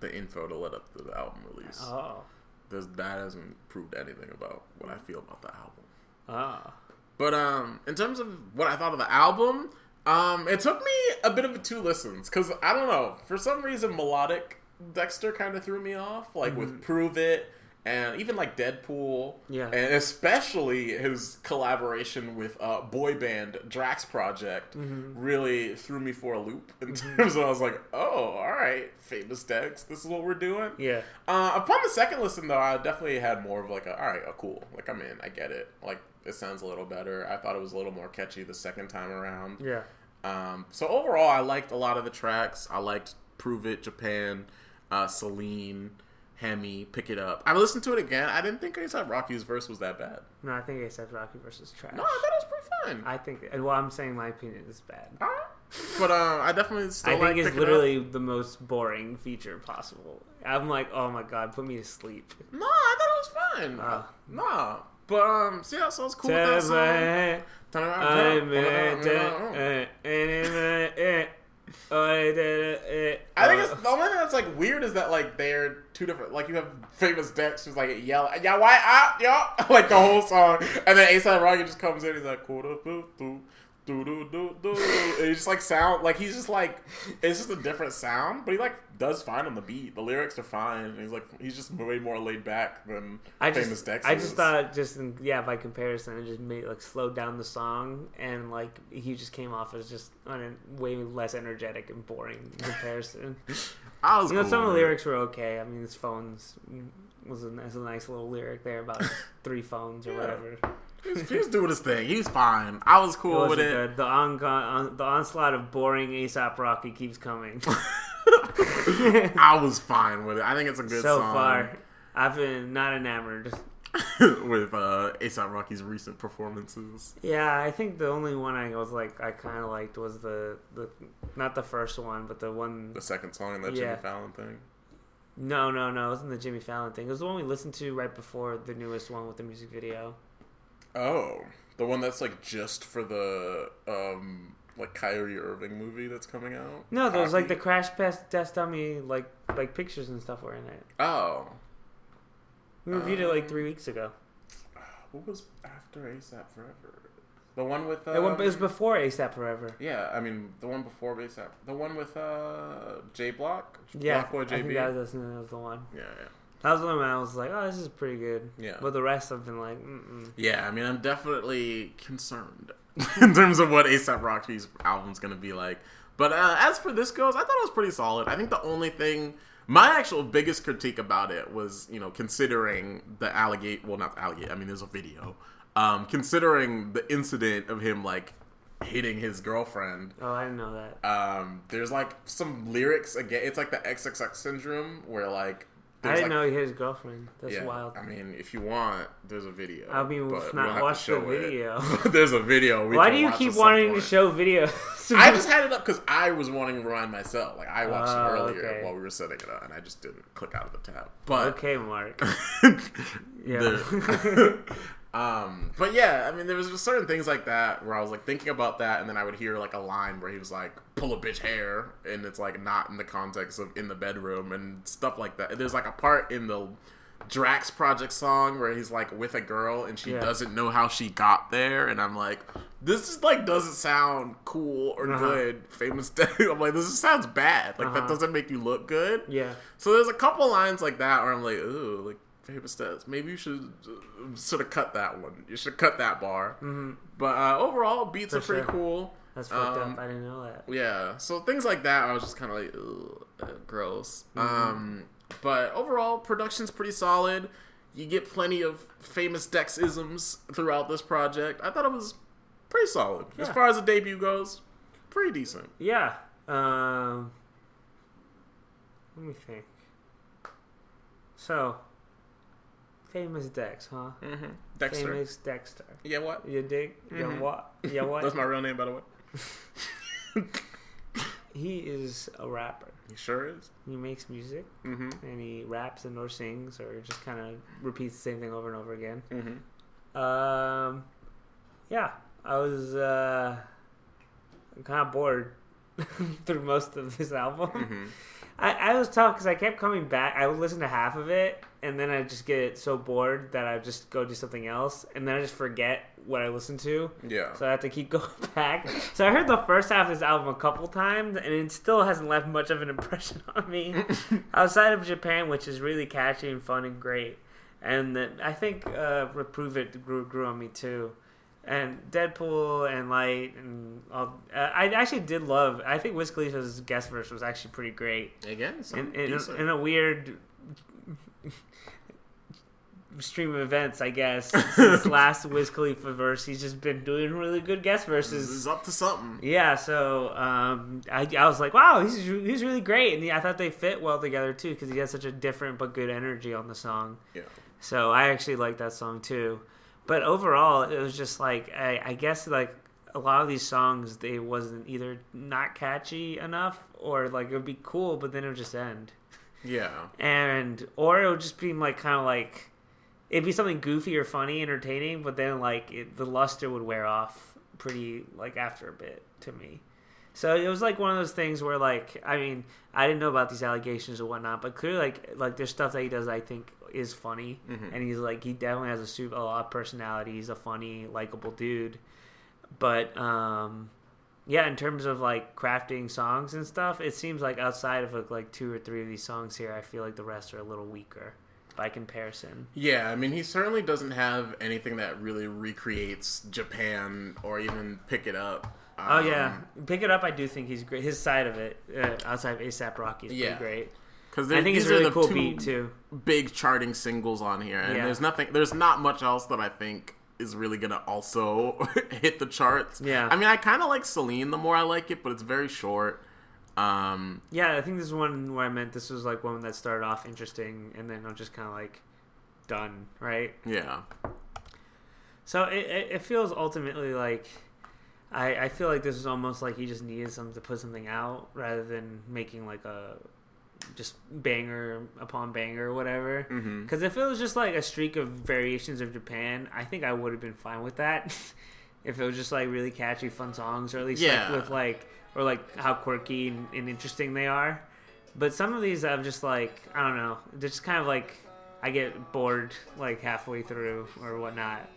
the info to let up to the album release. Oh, There's, that hasn't proved anything about what I feel about the album. oh, But um, in terms of what I thought of the album, um, it took me a bit of two listens because I don't know for some reason melodic Dexter kind of threw me off, like with "Prove It" and even like Deadpool, Yeah. and especially his collaboration with uh, boy band Drax Project really threw me for a loop in terms of I was like, oh, all right, famous Dex, this is what we're doing. yeah. Uh, upon the second listen, though, I definitely had more of like a, all right, oh, cool. Like, I'm in. I get it. Like, it sounds a little better. I thought it was a little more catchy the second time around. Yeah. Um, so overall, I liked a lot of the tracks. I liked Prove It, Japan, uh, Celine, Hemi, Pick It Up. I listened to it again. I didn't think ASAP Rocky's verse was that bad. No, I think ASAP Rocky versus Trash. No, I thought it was pretty fun. I think, and well, I'm saying my opinion is bad. Alright. But uh, I definitely still like it. I like think it's Pick It literally the most boring feature possible. I'm like, oh my god, put me to sleep. No, I thought it was fun. Ah. Nah. But um, so yeah, so it's cool with that song. Uh, eh, I think it's uh, the only thing that's like weird is that like they're two different. Like you have famous Dex who's like yell, yeah, why out, yeah, like the whole song, and then ASAP Rocky just comes in, he's like, quarter do do do do, he just like sound like he's just like it's just a different sound, but he like does fine on the beat. The lyrics are fine. And he's like he's just way more laid back than I famous just, Dex. I is. just thought, just in, yeah, by comparison, it just made like slowed down the song, and like he just came off as just on a way less energetic and boring comparison. I was you know, cool some of the lyrics were okay. I mean, his phones was a nice, a nice little lyric there about three phones or Yeah. whatever. He was, doing his thing. He was fine. I was It cool with it. good. The on, on the onslaught of boring ASAP Rocky keeps coming. I was fine with it. I think it's a good so song. far, I've been not enamored. with uh, ASAP Rocky's recent performances. Yeah, I think the only one I was like I kind of liked was the the not the first one, but the one. The second song, that Yeah. Jimmy Fallon thing. No, no, no. It wasn't the Jimmy Fallon thing. It was the one we listened to right before the newest one with the music video. Oh, the one that's like just for the um like Kyrie Irving movie that's coming out. No, was like the crash test test dummy like like pictures and stuff were in it. oh, We reviewed it like Um, three weeks ago. what was after ASAP Forever? The one with uh, it, was before ASAP Forever. yeah, I mean the one before ASAP, the one with uh J Block, Yeah, BlocBoy I think JB. that was, that was the one. yeah, yeah. That was the one I was like, oh, this is pretty good. Yeah. But the rest I've been like, mm Yeah, I mean, I'm definitely concerned in terms of what ASAP Rocky's album's gonna be like. But uh, as for this goes, I thought it was pretty solid. I think the only thing, my actual biggest critique about it was, you know, considering the allegate, well, not the allegate. I mean, there's a video. Um, considering the incident of him like hitting his girlfriend. Oh, I didn't know that. Um, there's like some lyrics again. It's like the XXX syndrome where like. I didn't like, know he hit his girlfriend. That's yeah, wild. I mean, if you want, there's a video. I mean, we'll not watched the video. there's a video. we Why do you keep wanting to show videos? I just had it up because I was wanting to remind myself. Like I watched Oh, it earlier okay. while we were setting it up, and I just didn't click out of the tab. But okay, Mark. Yeah. the- um, but yeah, I mean, there was just certain things like that where I was like thinking about that, and then I would hear like a line where he was like, "Pull a bitch hair," and it's like not in the context of in the bedroom and stuff like that. There's like a part in the Drax Project song where he's like with a girl and she Yeah. doesn't know how she got there, and I'm like, this is like doesn't sound cool or Uh-huh. good. Famous. I'm like, this just sounds bad. Like that Uh-huh. doesn't make you look good. yeah. So there's a couple lines like that where I'm like, ooh, like famous stats. Maybe you should uh, sort of cut that one. You should cut that bar. Mm-hmm. But uh, overall, beats For are pretty sure. cool. That's fucked Um, up. I didn't know that. Yeah, so things like that, I was just kind of like, Ugh, uh, gross. Um, but overall, production's pretty solid. You get plenty of famous Dex isms throughout this project. I thought it was pretty solid as far as the debut goes. Pretty decent. Yeah. Um, let me think. So, famous Dex, huh? Mm-hmm. Dexter. Famous Dexter. Yeah, what? You dig? Yeah, Mhm. what? Yeah, what? That's my real name, by the way. he is a rapper. He sure is. He makes music Mm-hmm. and he raps and or sings or just kind of repeats the same thing over and over again. Mm-hmm. Um, yeah, I was uh, kind of bored through most of this album. Mm-hmm. I, I was tough because I kept coming back. I would listen to half of it, and then I just get so bored that I just go do something else, and then I just forget what I listened to. Yeah. So I have to keep going back. So I heard the first half of this album a couple times, and it still hasn't left much of an impression on me. Outside of Japan, which is really catchy and fun and great, and then I think uh, Reprove It grew grew on me too. And Deadpool and Light and all, uh, I actually did love. I think Wiz Khalifa's guest verse was actually pretty great Again, in, in, decent. in a weird stream of events, I guess. Since last Wiz Khalifa verse, he's just been doing really good guest verses. is up to something. Yeah, so um, I, I was like, wow, he's he's really great, and I thought they fit well together too because he has such a different but good energy on the song. Yeah. So I actually like that song too. But overall, it was just like I, I guess like a lot of these songs, they wasn't either not catchy enough or like it would be cool, but then it would just end Yeah. and or it would just be like kind of like it'd be something goofy or funny, entertaining, but then like it, the luster would wear off pretty like after a bit to me. So it was like one of those things where like I mean I didn't know about these allegations or whatnot, but clearly like like there's stuff that he does I think is funny, and he's like he definitely has a super a lot of personality. He's a funny, likable dude, but um yeah, in terms of like crafting songs and stuff, it seems like outside of like two or three of these songs here, I feel like the rest are a little weaker by comparison. Yeah, I mean, he certainly doesn't have anything that really recreates Japan or even pick it up. Oh Um, yeah, pick it up. I do think he's great. His side of it, uh, outside of ASAP Rocky, is Yeah. pretty great. because I think it's really cool beat too. Big charting singles on here, and Yeah. there's nothing, there's not much else that I think is really gonna also hit the charts. Yeah. I mean, I kind of like Celine the more I like it, but it's very short. Um, Yeah, I think this is one where I meant this was like one that started off interesting, and then I'm just kind of like done, right? Yeah. So it, it, it feels ultimately like I, I feel like this is almost like he just needed something to put something out rather than making like a just banger upon banger or whatever. Mm-hmm. Because if it was just like a streak of variations of Japan, I think I would have been fine with that. if it was just like really catchy, fun songs, or at least Yeah. like with like or like how quirky and, and interesting they are. But some of these I'm just like I don't know, they're just kind of like I get bored like halfway through or whatnot.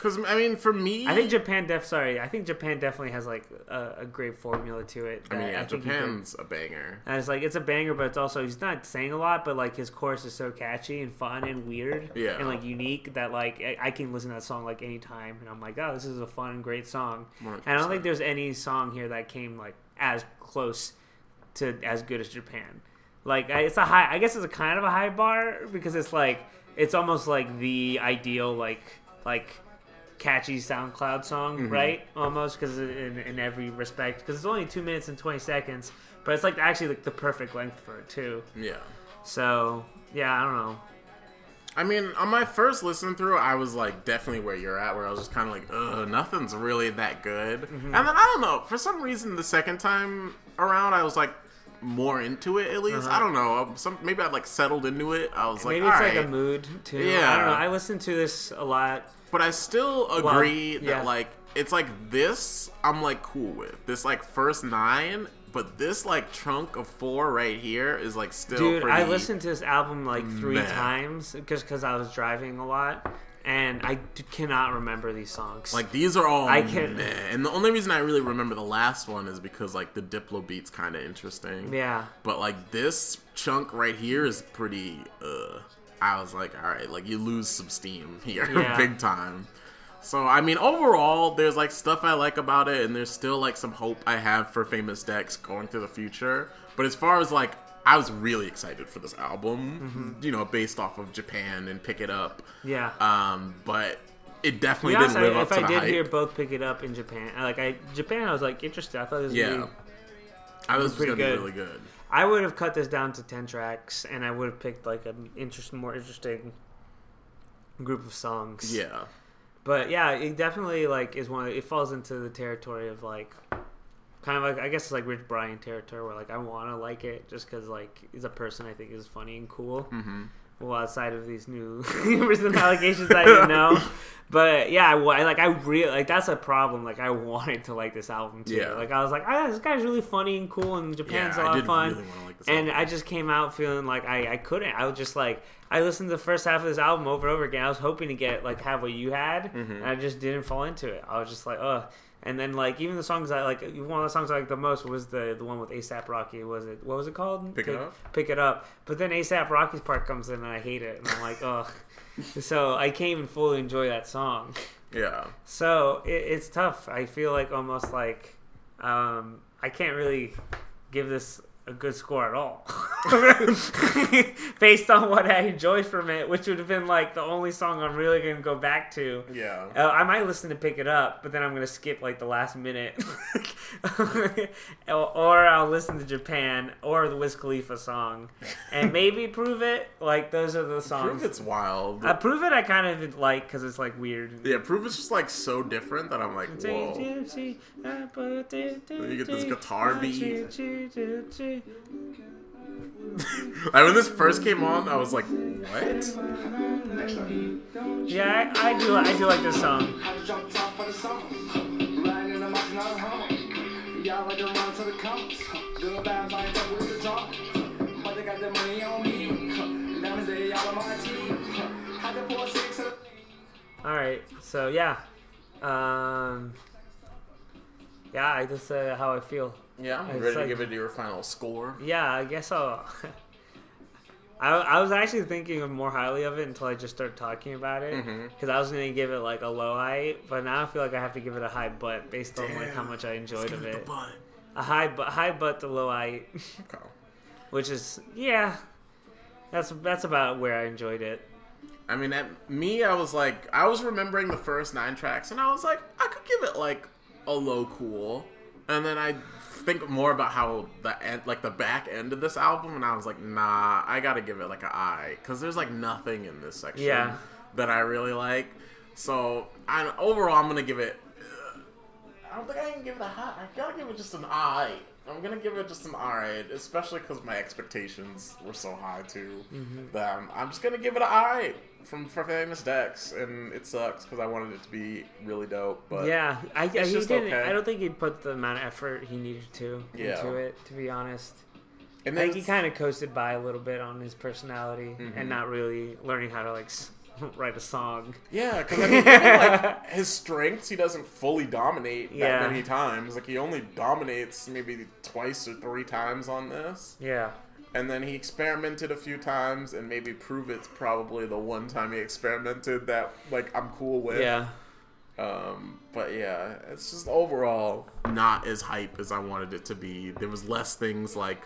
Because I mean, for me, I think Japan def sorry, I think Japan definitely has like a, a great formula to it. I mean, yeah, can- Japan's a banger. and it's like it's a banger, but it's also he's not saying a lot, but like his chorus is so catchy and fun and weird, Yeah. and like unique that like I, I can listen to that song like anytime, and I'm like, oh, this is a fun, great song. And I don't think there's any song here that came like as close to as good as Japan. Like I, it's a high, I guess it's a kind of a high bar because it's like it's almost like the ideal like like catchy SoundCloud song, Mm-hmm. right? Almost because in, in every respect, because it's only two minutes and twenty seconds, but it's like actually like the perfect length for it too. Yeah. So yeah, I don't know. I mean, on my first listen through, I was like definitely where you're at, where I was just kind of like, ugh, nothing's really that good. Mm-hmm. And then I don't know, for some reason, the second time around, I was like more into it at least. Uh-huh. I don't know. Some maybe I like settled into it. I was like, Maybe it's like a mood too. Yeah, I don't know. I listen to this a lot. But I still agree yeah. that like it's like this I'm like cool with. This like first nine, but this like chunk of four right here is like still Dude, I listened to this album like three meh. times just because I was driving a lot, and I d- cannot remember these songs. like these are all I can- meh. And the only reason I really remember the last one is because like the Diplo beat's kind of interesting. yeah, But like this chunk right here is pretty uh I was like, all right, like you lose some steam here Yeah. big time. So I mean overall there's like stuff I like about it and there's still like some hope I have for famous Dex going to the future. But as far as like I was really excited for this album, you know, based off of Japan and Pick It Up. yeah. Um, but it definitely honest, didn't live I, up if to I the did hype. hear both pick it up in Japan, I- like I Japan, I was like interested. I thought this was yeah, really, I was pretty gonna be good. really good. I would have cut this down to ten tracks, and I would have picked like an interest, more interesting group of songs. Yeah, But yeah, it definitely like is one. Of, it falls into the territory of like, kind of like I guess it's like Rich Brian territory, where like I want to like it just because like he's a person I think is funny and cool. Mm-hmm. Well, outside of these new recent allegations I didn't know, but yeah, I, like I really like that's a problem. Like I wanted to like this album too. Yeah. Like I was like, ah, this guy's really funny and cool, and Japan's yeah, a lot of fun. really like. And album. I just came out feeling like I, I couldn't. I was just like I listened to the first half of this album over and over again. I was hoping to get like have what you had, Mm-hmm. and I just didn't fall into it. I was just like, ugh. And then like even the songs I like, one of the songs I like the most was the the one with ASAP Rocky. Was it what was it called? Pick It Up? Pick it up. But then ASAP Rocky's part comes in and I hate it, and I'm like, ugh. so I can't even fully enjoy that song. yeah, So it, it's tough. I feel like almost like um, I can't really give this a good score at all, based on what I enjoyed from it, which would have been like the only song I'm really gonna go back to. yeah. Uh, I might listen to pick it up, but then I'm gonna skip like the last minute, or, I'll listen to Japan or the Wiz Khalifa song, and maybe prove it. Like those are the songs. Proof it's wild. Uh, prove it, I kind of like because it's like weird. Yeah, Prove It's just like so different that I'm like, whoa. You get this guitar beat. Like when this first came on, I was like, what? Yeah, I, I do. I do like this song. I all right, so yeah, um, yeah, I just said how I feel. Yeah, I'm It's ready like- to give it your final score. Yeah, I guess I'll. I, I was actually thinking more highly of it until I just started talking about it mm-hmm. because I was gonna give it like a low height, but now I feel like I have to give it a high butt based on like how much I enjoyed of it it. the butt. A high but high butt to low height, Okay. which is yeah, that's that's about where I enjoyed it. I mean, at me, I was like, I was remembering the first nine tracks, and I was like, I could give it like a low cool. and then I think more about how the end, like the back end of this album, and I was like, nah, I gotta give it like an I, because there's like nothing in this section Yeah. that I really like. So I overall, I'm gonna give it. I don't think I can give it a high. I gotta give it just an I. I'm gonna give it just an alright, especially because my expectations were so high too. Mm-hmm. That I'm, I'm just gonna give it an alright from for famous Dex, and it sucks because I wanted it to be really dope. But yeah, I, I he just didn't. okay. I don't think he put the amount of effort he needed to Yeah. into it. To be honest, and I think he kind of coasted by a little bit on his personality Mm-hmm. and not really learning how to like write a song. Yeah, because I mean, like his strengths, he doesn't fully dominate that Yeah. many times. Like he only dominates maybe twice or three times on this, Yeah, and then he experimented a few times, and maybe prove it's probably the one time he experimented that like I'm cool with. yeah, Um, but yeah, it's just overall not as hype as I wanted it to be. There was less things like,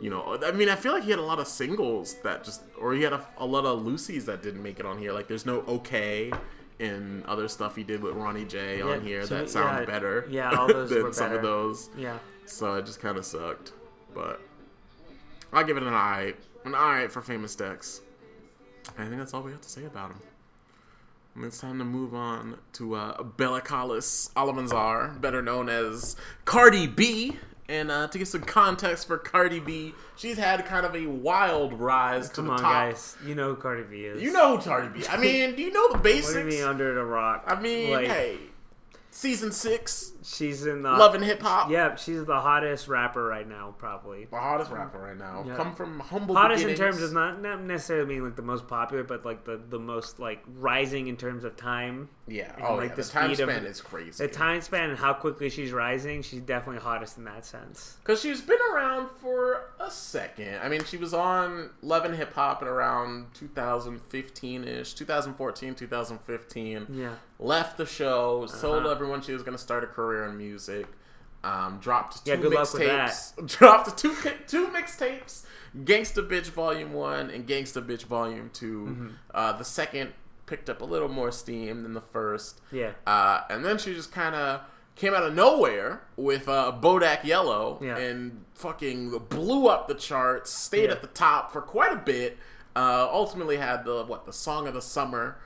you know, I mean, I feel like he had a lot of singles that just, or he had a, a lot of Lucy's that didn't make it on here. Like, there's no okay in other stuff he did with Ronnie J Yeah, on here that sound yeah, better. yeah, all those than some of those. yeah. So it just kind of sucked. But I'll give it an eye, an eye for Famous Dex. I think that's all we have to say about him. And it's time to move on to uh, Belcalis Almanzar, better known as Cardi B. And uh, to get some context for Cardi B, she's had kind of a wild rise to Come the on, top. guys. You know who Cardi B is. You know who Cardi B. I mean, do you know the What do you basics? mean under the rock? I mean, Like, hey, season six, she's in the Love and Hip Hop. Yeah, she's the hottest rapper right now, probably. the hottest rapper right now. Yeah. Come from humble Hottest in terms of not not necessarily mean like the most popular, but like the the most like rising in terms of time. Yeah. and, Oh, like, yeah. the The, time speed of- span is crazy. The time span and how quickly she's rising, she's definitely hottest in that sense. Because she's been around for a second. I mean, she was on Love and Hip Hop at around 2015 ish, 2014, 2015. Yeah. Left the show, told Uh-huh. everyone she was going to start a career in music. Um, dropped two Yeah, good luck with mixtapes. Dropped two two mixtapes, Gangsta Bitch Volume One and Gangsta Bitch Volume 2 Mm-hmm. Uh, the second picked up a little more steam than the first. Yeah. Uh, and then she just kind of came out of nowhere with uh, Bodak Yellow Yeah. and fucking blew up the charts, stayed Yeah. at the top for quite a bit. Uh, ultimately had the what the song of the summer,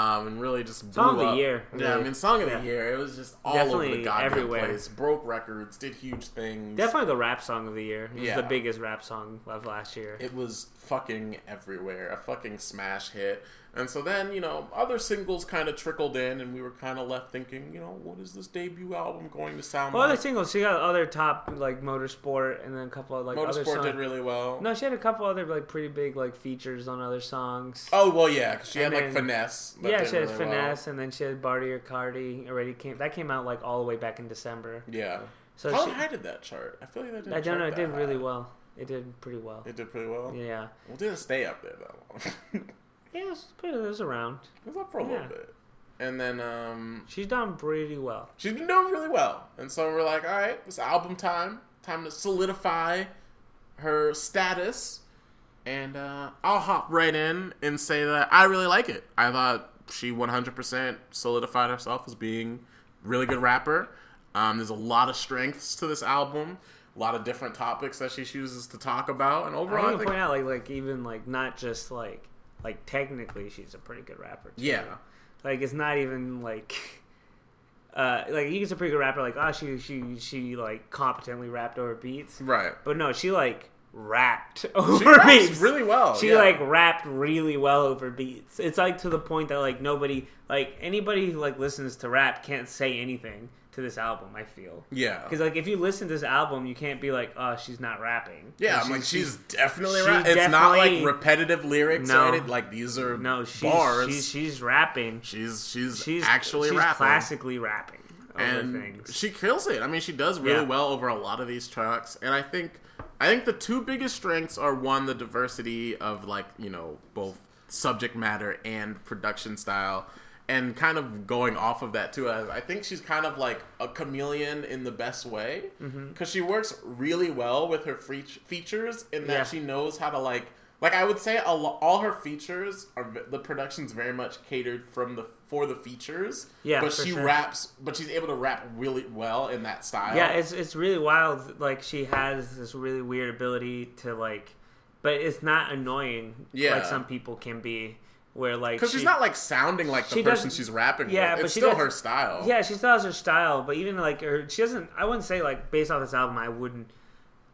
um, and really just blew Song of the year, Yeah, I mean song of Yeah. the year. It was just all over Definitely the goddamn everywhere. place. Broke records, did huge things. Definitely the rap song of the year. It was Yeah. the biggest rap song of last year. It was fucking everywhere. A fucking smash hit. And so then, you know, other singles kind of trickled in, and we were kind of left thinking, you know, what is this debut album going to sound well, other singles, she got other top like motorsport, and then a couple of like other Motorsport songs. did really well. No, she had a couple other like pretty big like features on other songs. Oh well, yeah, cause she And had like finesse. yeah, she had really finesse, and then she had Bartier Cardi already came. That came out like all the way back in December. Yeah. So How she, high did that chart? I feel like that didn't. I don't know. It did really well. It did pretty well. It did pretty well. Yeah. Well, didn't stay up there that long. Yeah, it was, it was around. it was up for a Yeah. little bit, and then um, She's done pretty well. she's been doing really well. And so we're like, all right, it's album time. Time to solidify her status. And uh, I'll hop right in and say that I really like it. I thought she 100% solidified herself as being really good rapper. Um, there's a lot of strengths to this album, a lot of different topics that she chooses to talk about. And overall, I to think, point out like like even like not just like like technically she's a pretty good rapper. too. yeah, Like it's not even like uh like you can a pretty good rapper like oh she she she like competently rapped over beats. right. But no, she like rapped over beats. really well. She yeah. like rapped really well over beats. It's like to the point that like nobody like anybody who like listens to rap can't say anything to this album. I feel yeah. because like if you listen to this album, you can't be like, oh, she's not rapping. Yeah, Like, I'm like she's definitely rapping. rap. It's not like repetitive lyrics No. anything. Like these are no, she's bars. she's she's rapping. she's she's She's actually she's rapping. classically rapping and things. she kills it. I mean, she does really Yeah. well over a lot of these tracks, and I think I think the two biggest strengths are one the diversity of like you know both subject matter and production style. And kind of going off of that too, I think she's kind of like a chameleon in the best way because Mm-hmm. she works really well with her fe- features in that Yeah. she knows how to like Like I would say, a lo- all her features are v- the production's very much catered from the for the features. Yeah, but she sure. raps, but she's able to rap really well in that style. Yeah, it's it's really wild. Like she has this really weird ability to like, but it's not annoying. Yeah. like some people can be. Where like because she's not like sounding like the she person she's rapping yeah, with. but It's she still her style. Yeah, she still has her style, but even like her, she doesn't. I wouldn't say like based off this album, I wouldn't.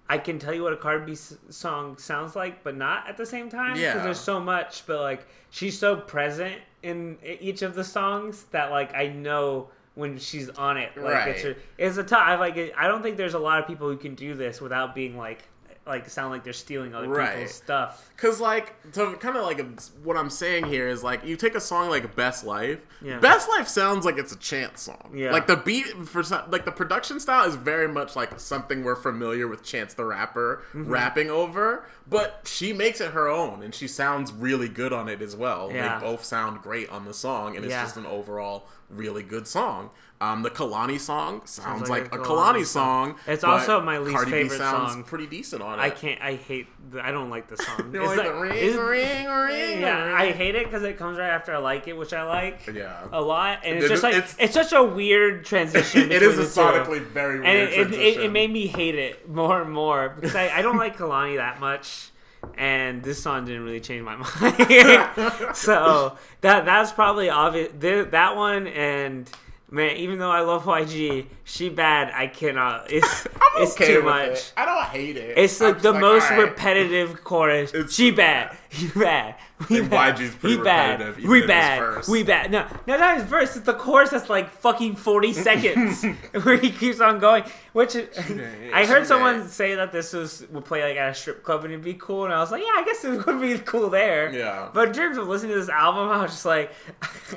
I can tell you what a Cardi B s- song sounds like, but not at the same time. Yeah. because there's so much. But like she's so present in each of the songs that like I know when she's on it. Like it's Right. her, it's a tough. I like. it- I don't think there's a lot of people who can do this without being like like sound like they're stealing other Right. people's stuff. Cause like to kind of like what I'm saying here is like you take a song like Best Life. Yeah. Best Life sounds like it's a chance song. Yeah. Like the beat for some, like the production style is very much like something we're familiar with Chance the Rapper Mm-hmm. rapping over, but she makes it her own and she sounds really good on it as well. Yeah. They both sound great on the song and it's Yeah. just an overall really good song. Um, the Kehlani song sounds, like like, a Kehlani Kehlani song. It's also my least Cardi B favorite sounds song. Pretty decent on it. I can't. I hate. The, I don't like the song. You It's like, like- the ring, it's- ring, ring. Yeah, ring. I hate it because it comes right after I like it, which I like Yeah. a lot, and it's It- just like it's- it's, such a weird transition. it is a sonically very weird and it, it, it, it made me hate it more and more because I, I don't like Kehlani that much, and this song didn't really change my mind. so that that's probably obvious. th- That one and. Man, even though I love YG, she bad. I cannot. It's it's okay too much. it. I don't hate it. It's I'm like the most alright. repetitive chorus. It's- she bad. He bad. We And bad. YG's pretty bad. repetitive, even We bad. We bad. No, no, not his verse. It's the chorus that's like fucking forty seconds where he keeps on going. Which I heard someone say that this was would play like at a strip club and it'd be cool, and I was like, yeah, I guess it would be cool there. Yeah. But in terms of listening to this album, I was just like,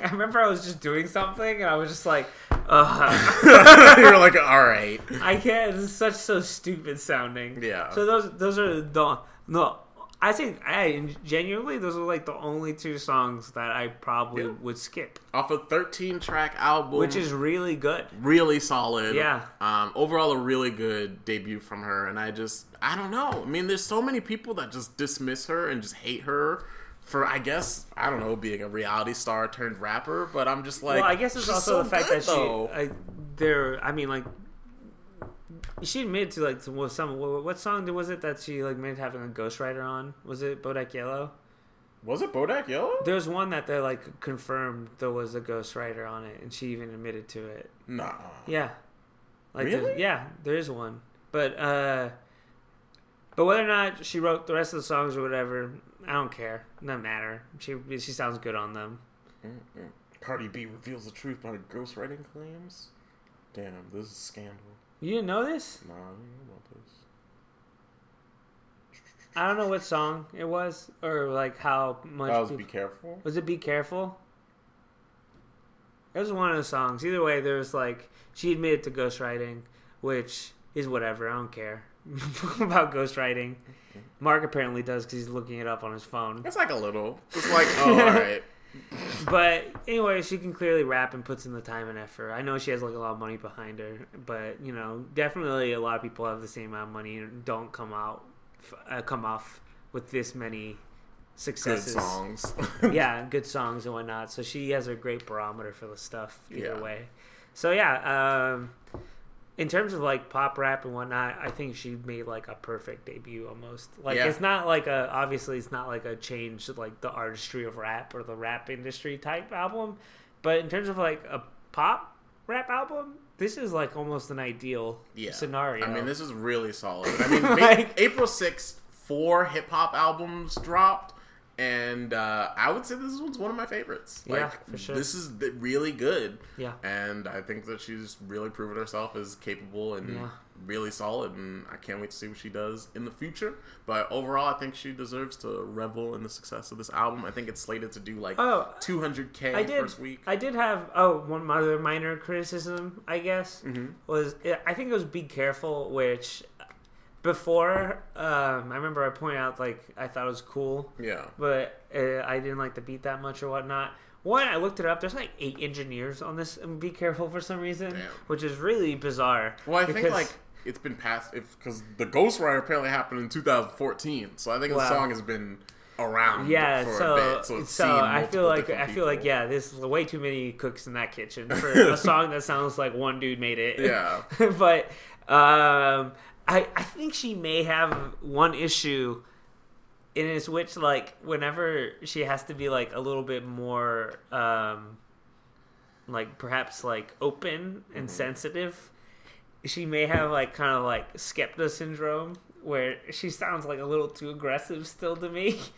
I remember I was just doing something and I was just like, ugh. You're like, all right. I can't. This is such so stupid sounding. Yeah. So those those are the no. I think I genuinely those are like the only two songs that I probably Yeah. would skip, Off a 13 track album, which is really good. really solid. Yeah. Um, overall, a really good debut from her, and I just, I don't know. I mean, there's so many people that just dismiss her and just hate her for, I guess, I don't know, being a reality star turned rapper. But I'm just like, well, I guess it's also so the fact good, that she. I, there. I mean, like, she admitted to like to, what some what, what song was it that she like made having a ghostwriter on? Was it Bodak Yellow? was it Bodak Yellow? There's one that they like confirmed there was a ghostwriter on it, and she even admitted to it. Nah. Yeah. Like Really? there's- yeah, there is one. But uh but whether or not she wrote the rest of the songs or whatever, I don't care. Doesn't matter. She she sounds good on them. Cardi B reveals the truth about her ghostwriting claims. Damn, this is a scandal. You didn't know this? Nah, I don't know about this. I don't know what song it was or like how much That was Be Careful. was it Be Careful? It was one of the songs. Either way, there was like she admitted to ghostwriting, which is whatever. I don't care about ghostwriting. Mark apparently does because he's looking it up on his phone. It's like a little. It's like, oh, alright. But anyway, she can clearly rap and puts in the time and effort. I know she has like a lot of money behind her, but you know, definitely a lot of people have the same amount of money and don't come out, uh, come off with this many Good successes. songs. yeah, good songs and whatnot. So she has a great barometer for the stuff either Yeah. way. So yeah, um, in terms of like pop rap and whatnot, I think she made like a perfect debut almost. Like Yeah. it's not like a obviously it's not like a change to like the artistry of rap or the rap industry type album, but in terms of like a pop rap album, this is like almost an ideal yeah. scenario. I mean, this is really solid. I mean, Like- April 6th, four hip hop albums dropped. And uh, I would say this one's one of my favorites. Like, Yeah, for sure. This is really good. Yeah. And I think that she's really proven herself as capable and Yeah. really solid. And I can't wait to see what she does in the future. But overall, I think she deserves to revel in the success of this album. I think it's slated to do like Oh, 200K I did. first week. I did have oh one other minor criticism, I guess, Mm-hmm. was I think it was "Be Careful," which before um, I remember I pointed out like I thought it was cool, yeah. but uh, I didn't like the beat that much or whatnot. One, I looked it up. There's like eight engineers on this. And "Be Careful" for some reason, Damn. which is really bizarre. Well, I think like it's been past if because the Ghostwriter apparently happened in 2014, so I think Wow. the song has been around. Yeah, for so a bit, so, so, it's I feel like I feel like yeah, there's way too many cooks in that kitchen for a song that sounds like one dude made it. Yeah. but um, I I think she may have one issue, in is which like whenever she has to be like a little bit more um, like perhaps like open and Mm-hmm. sensitive, she may have like kind of like skepta syndrome where she sounds like a little too aggressive still to me.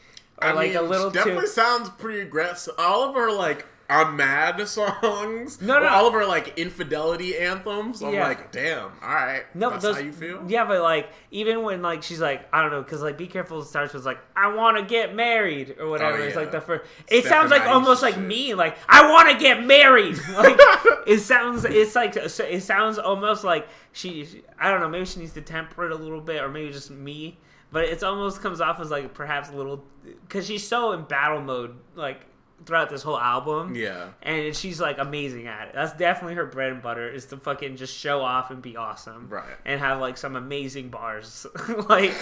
Or I like mean, a little she definitely too sounds pretty aggressive. All of her like I'm mad songs. No, no. All of her like infidelity anthems. I'm Yeah. like, damn. All right. No, that's those, how you feel. Yeah, but like even when like she's like I don't know because like Be Careful starts with like I want to get married or whatever. Oh, It's like the first. It sounds like almost Ice like me. Like I want to get married. Like it sounds. It's like it sounds almost like she. I don't know. Maybe she needs to temper it a little bit, or maybe just me. But it almost comes off as like perhaps a little because she's so in battle mode like throughout this whole album Yeah. and she's like amazing at it. That's definitely her bread and butter is to fucking just show off and be awesome, Right. And have like some amazing bars, like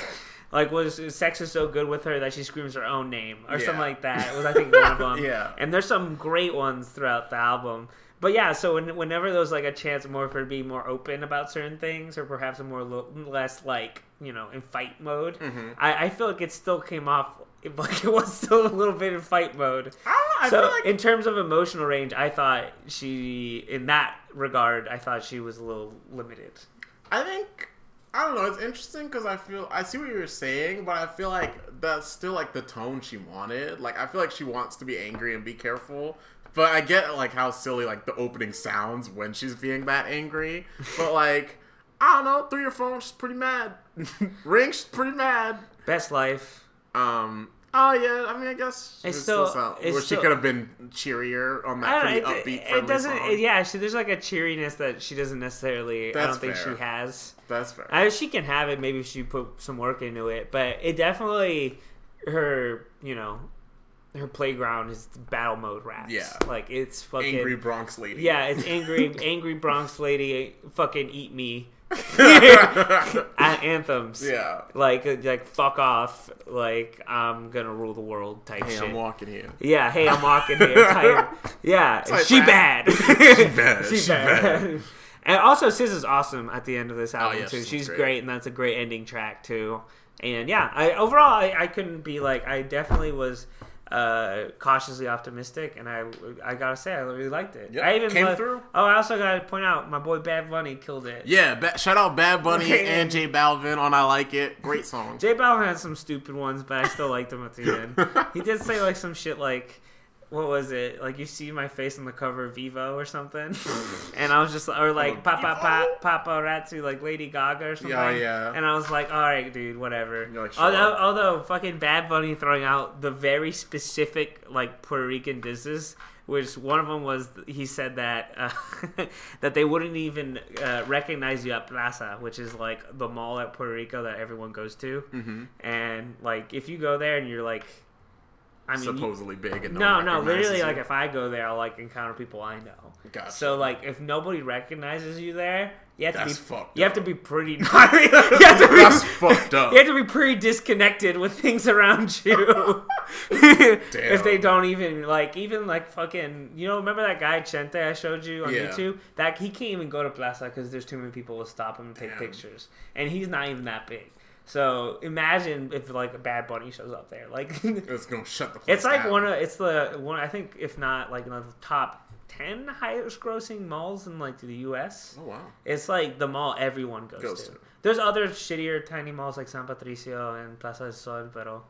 like was sex is so good with her that she screams her own name or something like that. Was I think one of them? Yeah. And there's some great ones throughout the album. But yeah, so when, whenever there's like a chance more for being more open about certain things, or perhaps a more lo- less like you know in fight mode, Mm-hmm. I, I feel like it still came off like it was still a little bit in fight mode I don't know. I so feel like in terms of emotional range, I thought she, in that regard, I thought she was a little limited. I think I don't know. It's interesting because I feel I see what you're saying, but I feel like that's still like the tone she wanted. Like I feel like she wants to be angry and be careful, but I get like how silly like the opening sounds when she's being that angry. But like I don't know, through your phone, she's pretty mad. Ring, she's pretty mad. Best life. Um. Oh yeah, I mean, I guess It's it still- sound- it's still- she could have been cheerier on that pretty know. It, upbeat, it, doesn't. song. Yeah, she, there's like a cheeriness that she doesn't necessarily. That's I don't think fair. she has. That's fair. I, she can have it. Maybe she put some work into it, but it definitely her. You know, her playground is battle mode raps. Yeah. like it's fucking Angry Bronx lady. Yeah, it's angry, angry Bronx lady. Fucking eat me. A- anthems. Yeah. Like, uh, like fuck off. Like I'm gonna rule the world type Hey, shit. I'm walking here. yeah. Hey, I'm walking here. Type. Yeah. like she that. bad. She bad. she She bad. bad. And also, SZA is awesome at the end of this album yeah, too. she's She's great. great. and that's a great ending track too. And yeah, I overall I, I couldn't be like I definitely was uh, cautiously optimistic, and I I gotta say I really liked it. Yep, I even came through. Oh, I also gotta point out my boy Bad Bunny killed it. Yeah, ba- shout out Bad Bunny and J Balvin on I Like It. Great song. J Balvin had some stupid ones, but I still liked him at the end. He did say like some shit like, "What was it? Like you see my face on the cover of Vivo or something?" and I was just, or like Papa pa, Paparazzi, like Lady Gaga or something. Yeah, yeah. And I was like, "All right, dude, whatever." Like, sure. although, although fucking Bad Bunny throwing out the very specific like Puerto Rican disses. Which one of them was he said that uh, that they wouldn't even uh, recognize you at Plaza, which is like the mall at Puerto Rico that everyone goes to. Mm-hmm. And like if you go there and you're like, I mean, you- Supposedly big and no, no, literally, you. like if I go there, I'll like encounter people I know. Gotcha. So like if nobody recognizes you there, you have to be fucked you have to be pretty. you have to be That's fucked up. you have to be pretty disconnected with things around you. if they don't even like, even like fucking, you know, remember that guy Chente I showed you on Yeah. YouTube? That he can't even go to Plaza because there's too many people to stop him and take Damn. pictures, and he's not even that big. So imagine if like a Bad Bunny shows up there, like It's gonna shut the place it's like down. one of it's the one I think if not like one of the top ten highest grossing malls in like the U.S. Oh wow. It's like the mall everyone goes, Goes to. to. There's other shittier tiny malls like San Patricio and Plaza del Sol, pero,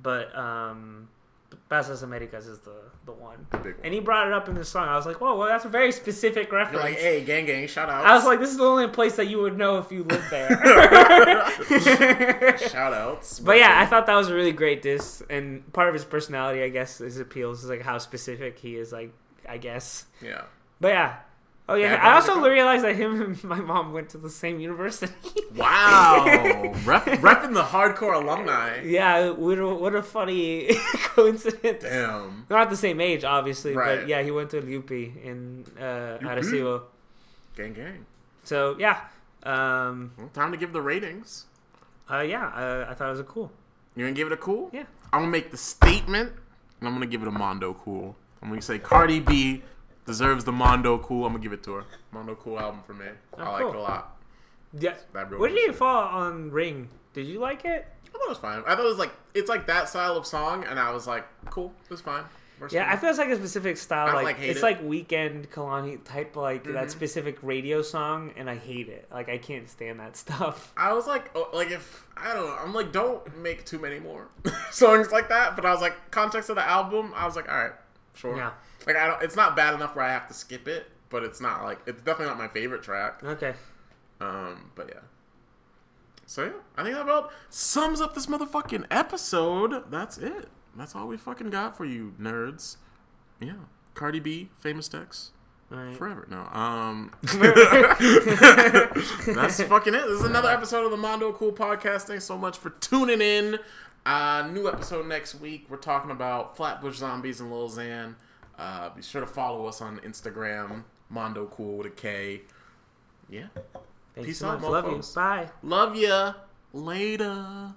but um, Plaza Las Americas is the the one. big one. And he brought it up in the song. I was like, whoa, well, that's a very specific You're reference. like, hey, gang, gang, shout out. I was like, this is the only place that you would know if you lived there. shout outs. But yeah, I thought that was a really great diss, and part of his personality, I guess, his appeals is like how specific he is. Like, I guess. yeah. But yeah. Oh yeah, I also realized that him and my mom went to the same university. Wow. Rep, repping the hardcore alumni. yeah, what a, what a funny coincidence. Damn. They're not the same age, obviously, Right. but yeah, he went to UP in uh, Arecibo. Gang, gang. So yeah, um, Well, time to give the ratings. uh, yeah, uh, I thought it was a cool. You're gonna give it a cool? Yeah. I'm gonna make the statement, and I'm gonna give it a Mondo cool. I'm gonna say Cardi B deserves the Mondo cool. I'm gonna give it to her. Mondo cool album for me. I Oh, like cool. it a lot. Yeah. That What did you fall on Ring? Did you like it? I thought it was fine. I thought it was like it's like that style of song, and I was like, cool, it was fine. Works Yeah, I feel it's like a specific style. I Like, like, hate it's it. Mm-hmm. like Weeknd Kehlani type, like that specific radio song, and I hate it. Like I can't stand that stuff. I was like, oh, like if I don't know, I'm like, don't make too many more songs like that. But I was like, context of the album, I was like, all right, sure. Yeah. Like I don't, it's not bad enough where I have to skip it, but it's not like it's definitely not my favorite track. Okay. Um, but yeah. So yeah, I think that about sums up this motherfucking episode. That's it. That's all we fucking got for you nerds. Yeah, Cardi B, famous Dex. Right. Forever. No. Um That's fucking it. This is another episode of the Mondo Cool Podcast. Thanks so much for tuning in. Uh new episode next week. We're talking about Flatbush Zombies and Lil Xan. Uh be sure to follow us on Instagram, Mondo Cool with a K. Yeah. Thanks Peace so out, much. Love you. Bye. Love ya. Later.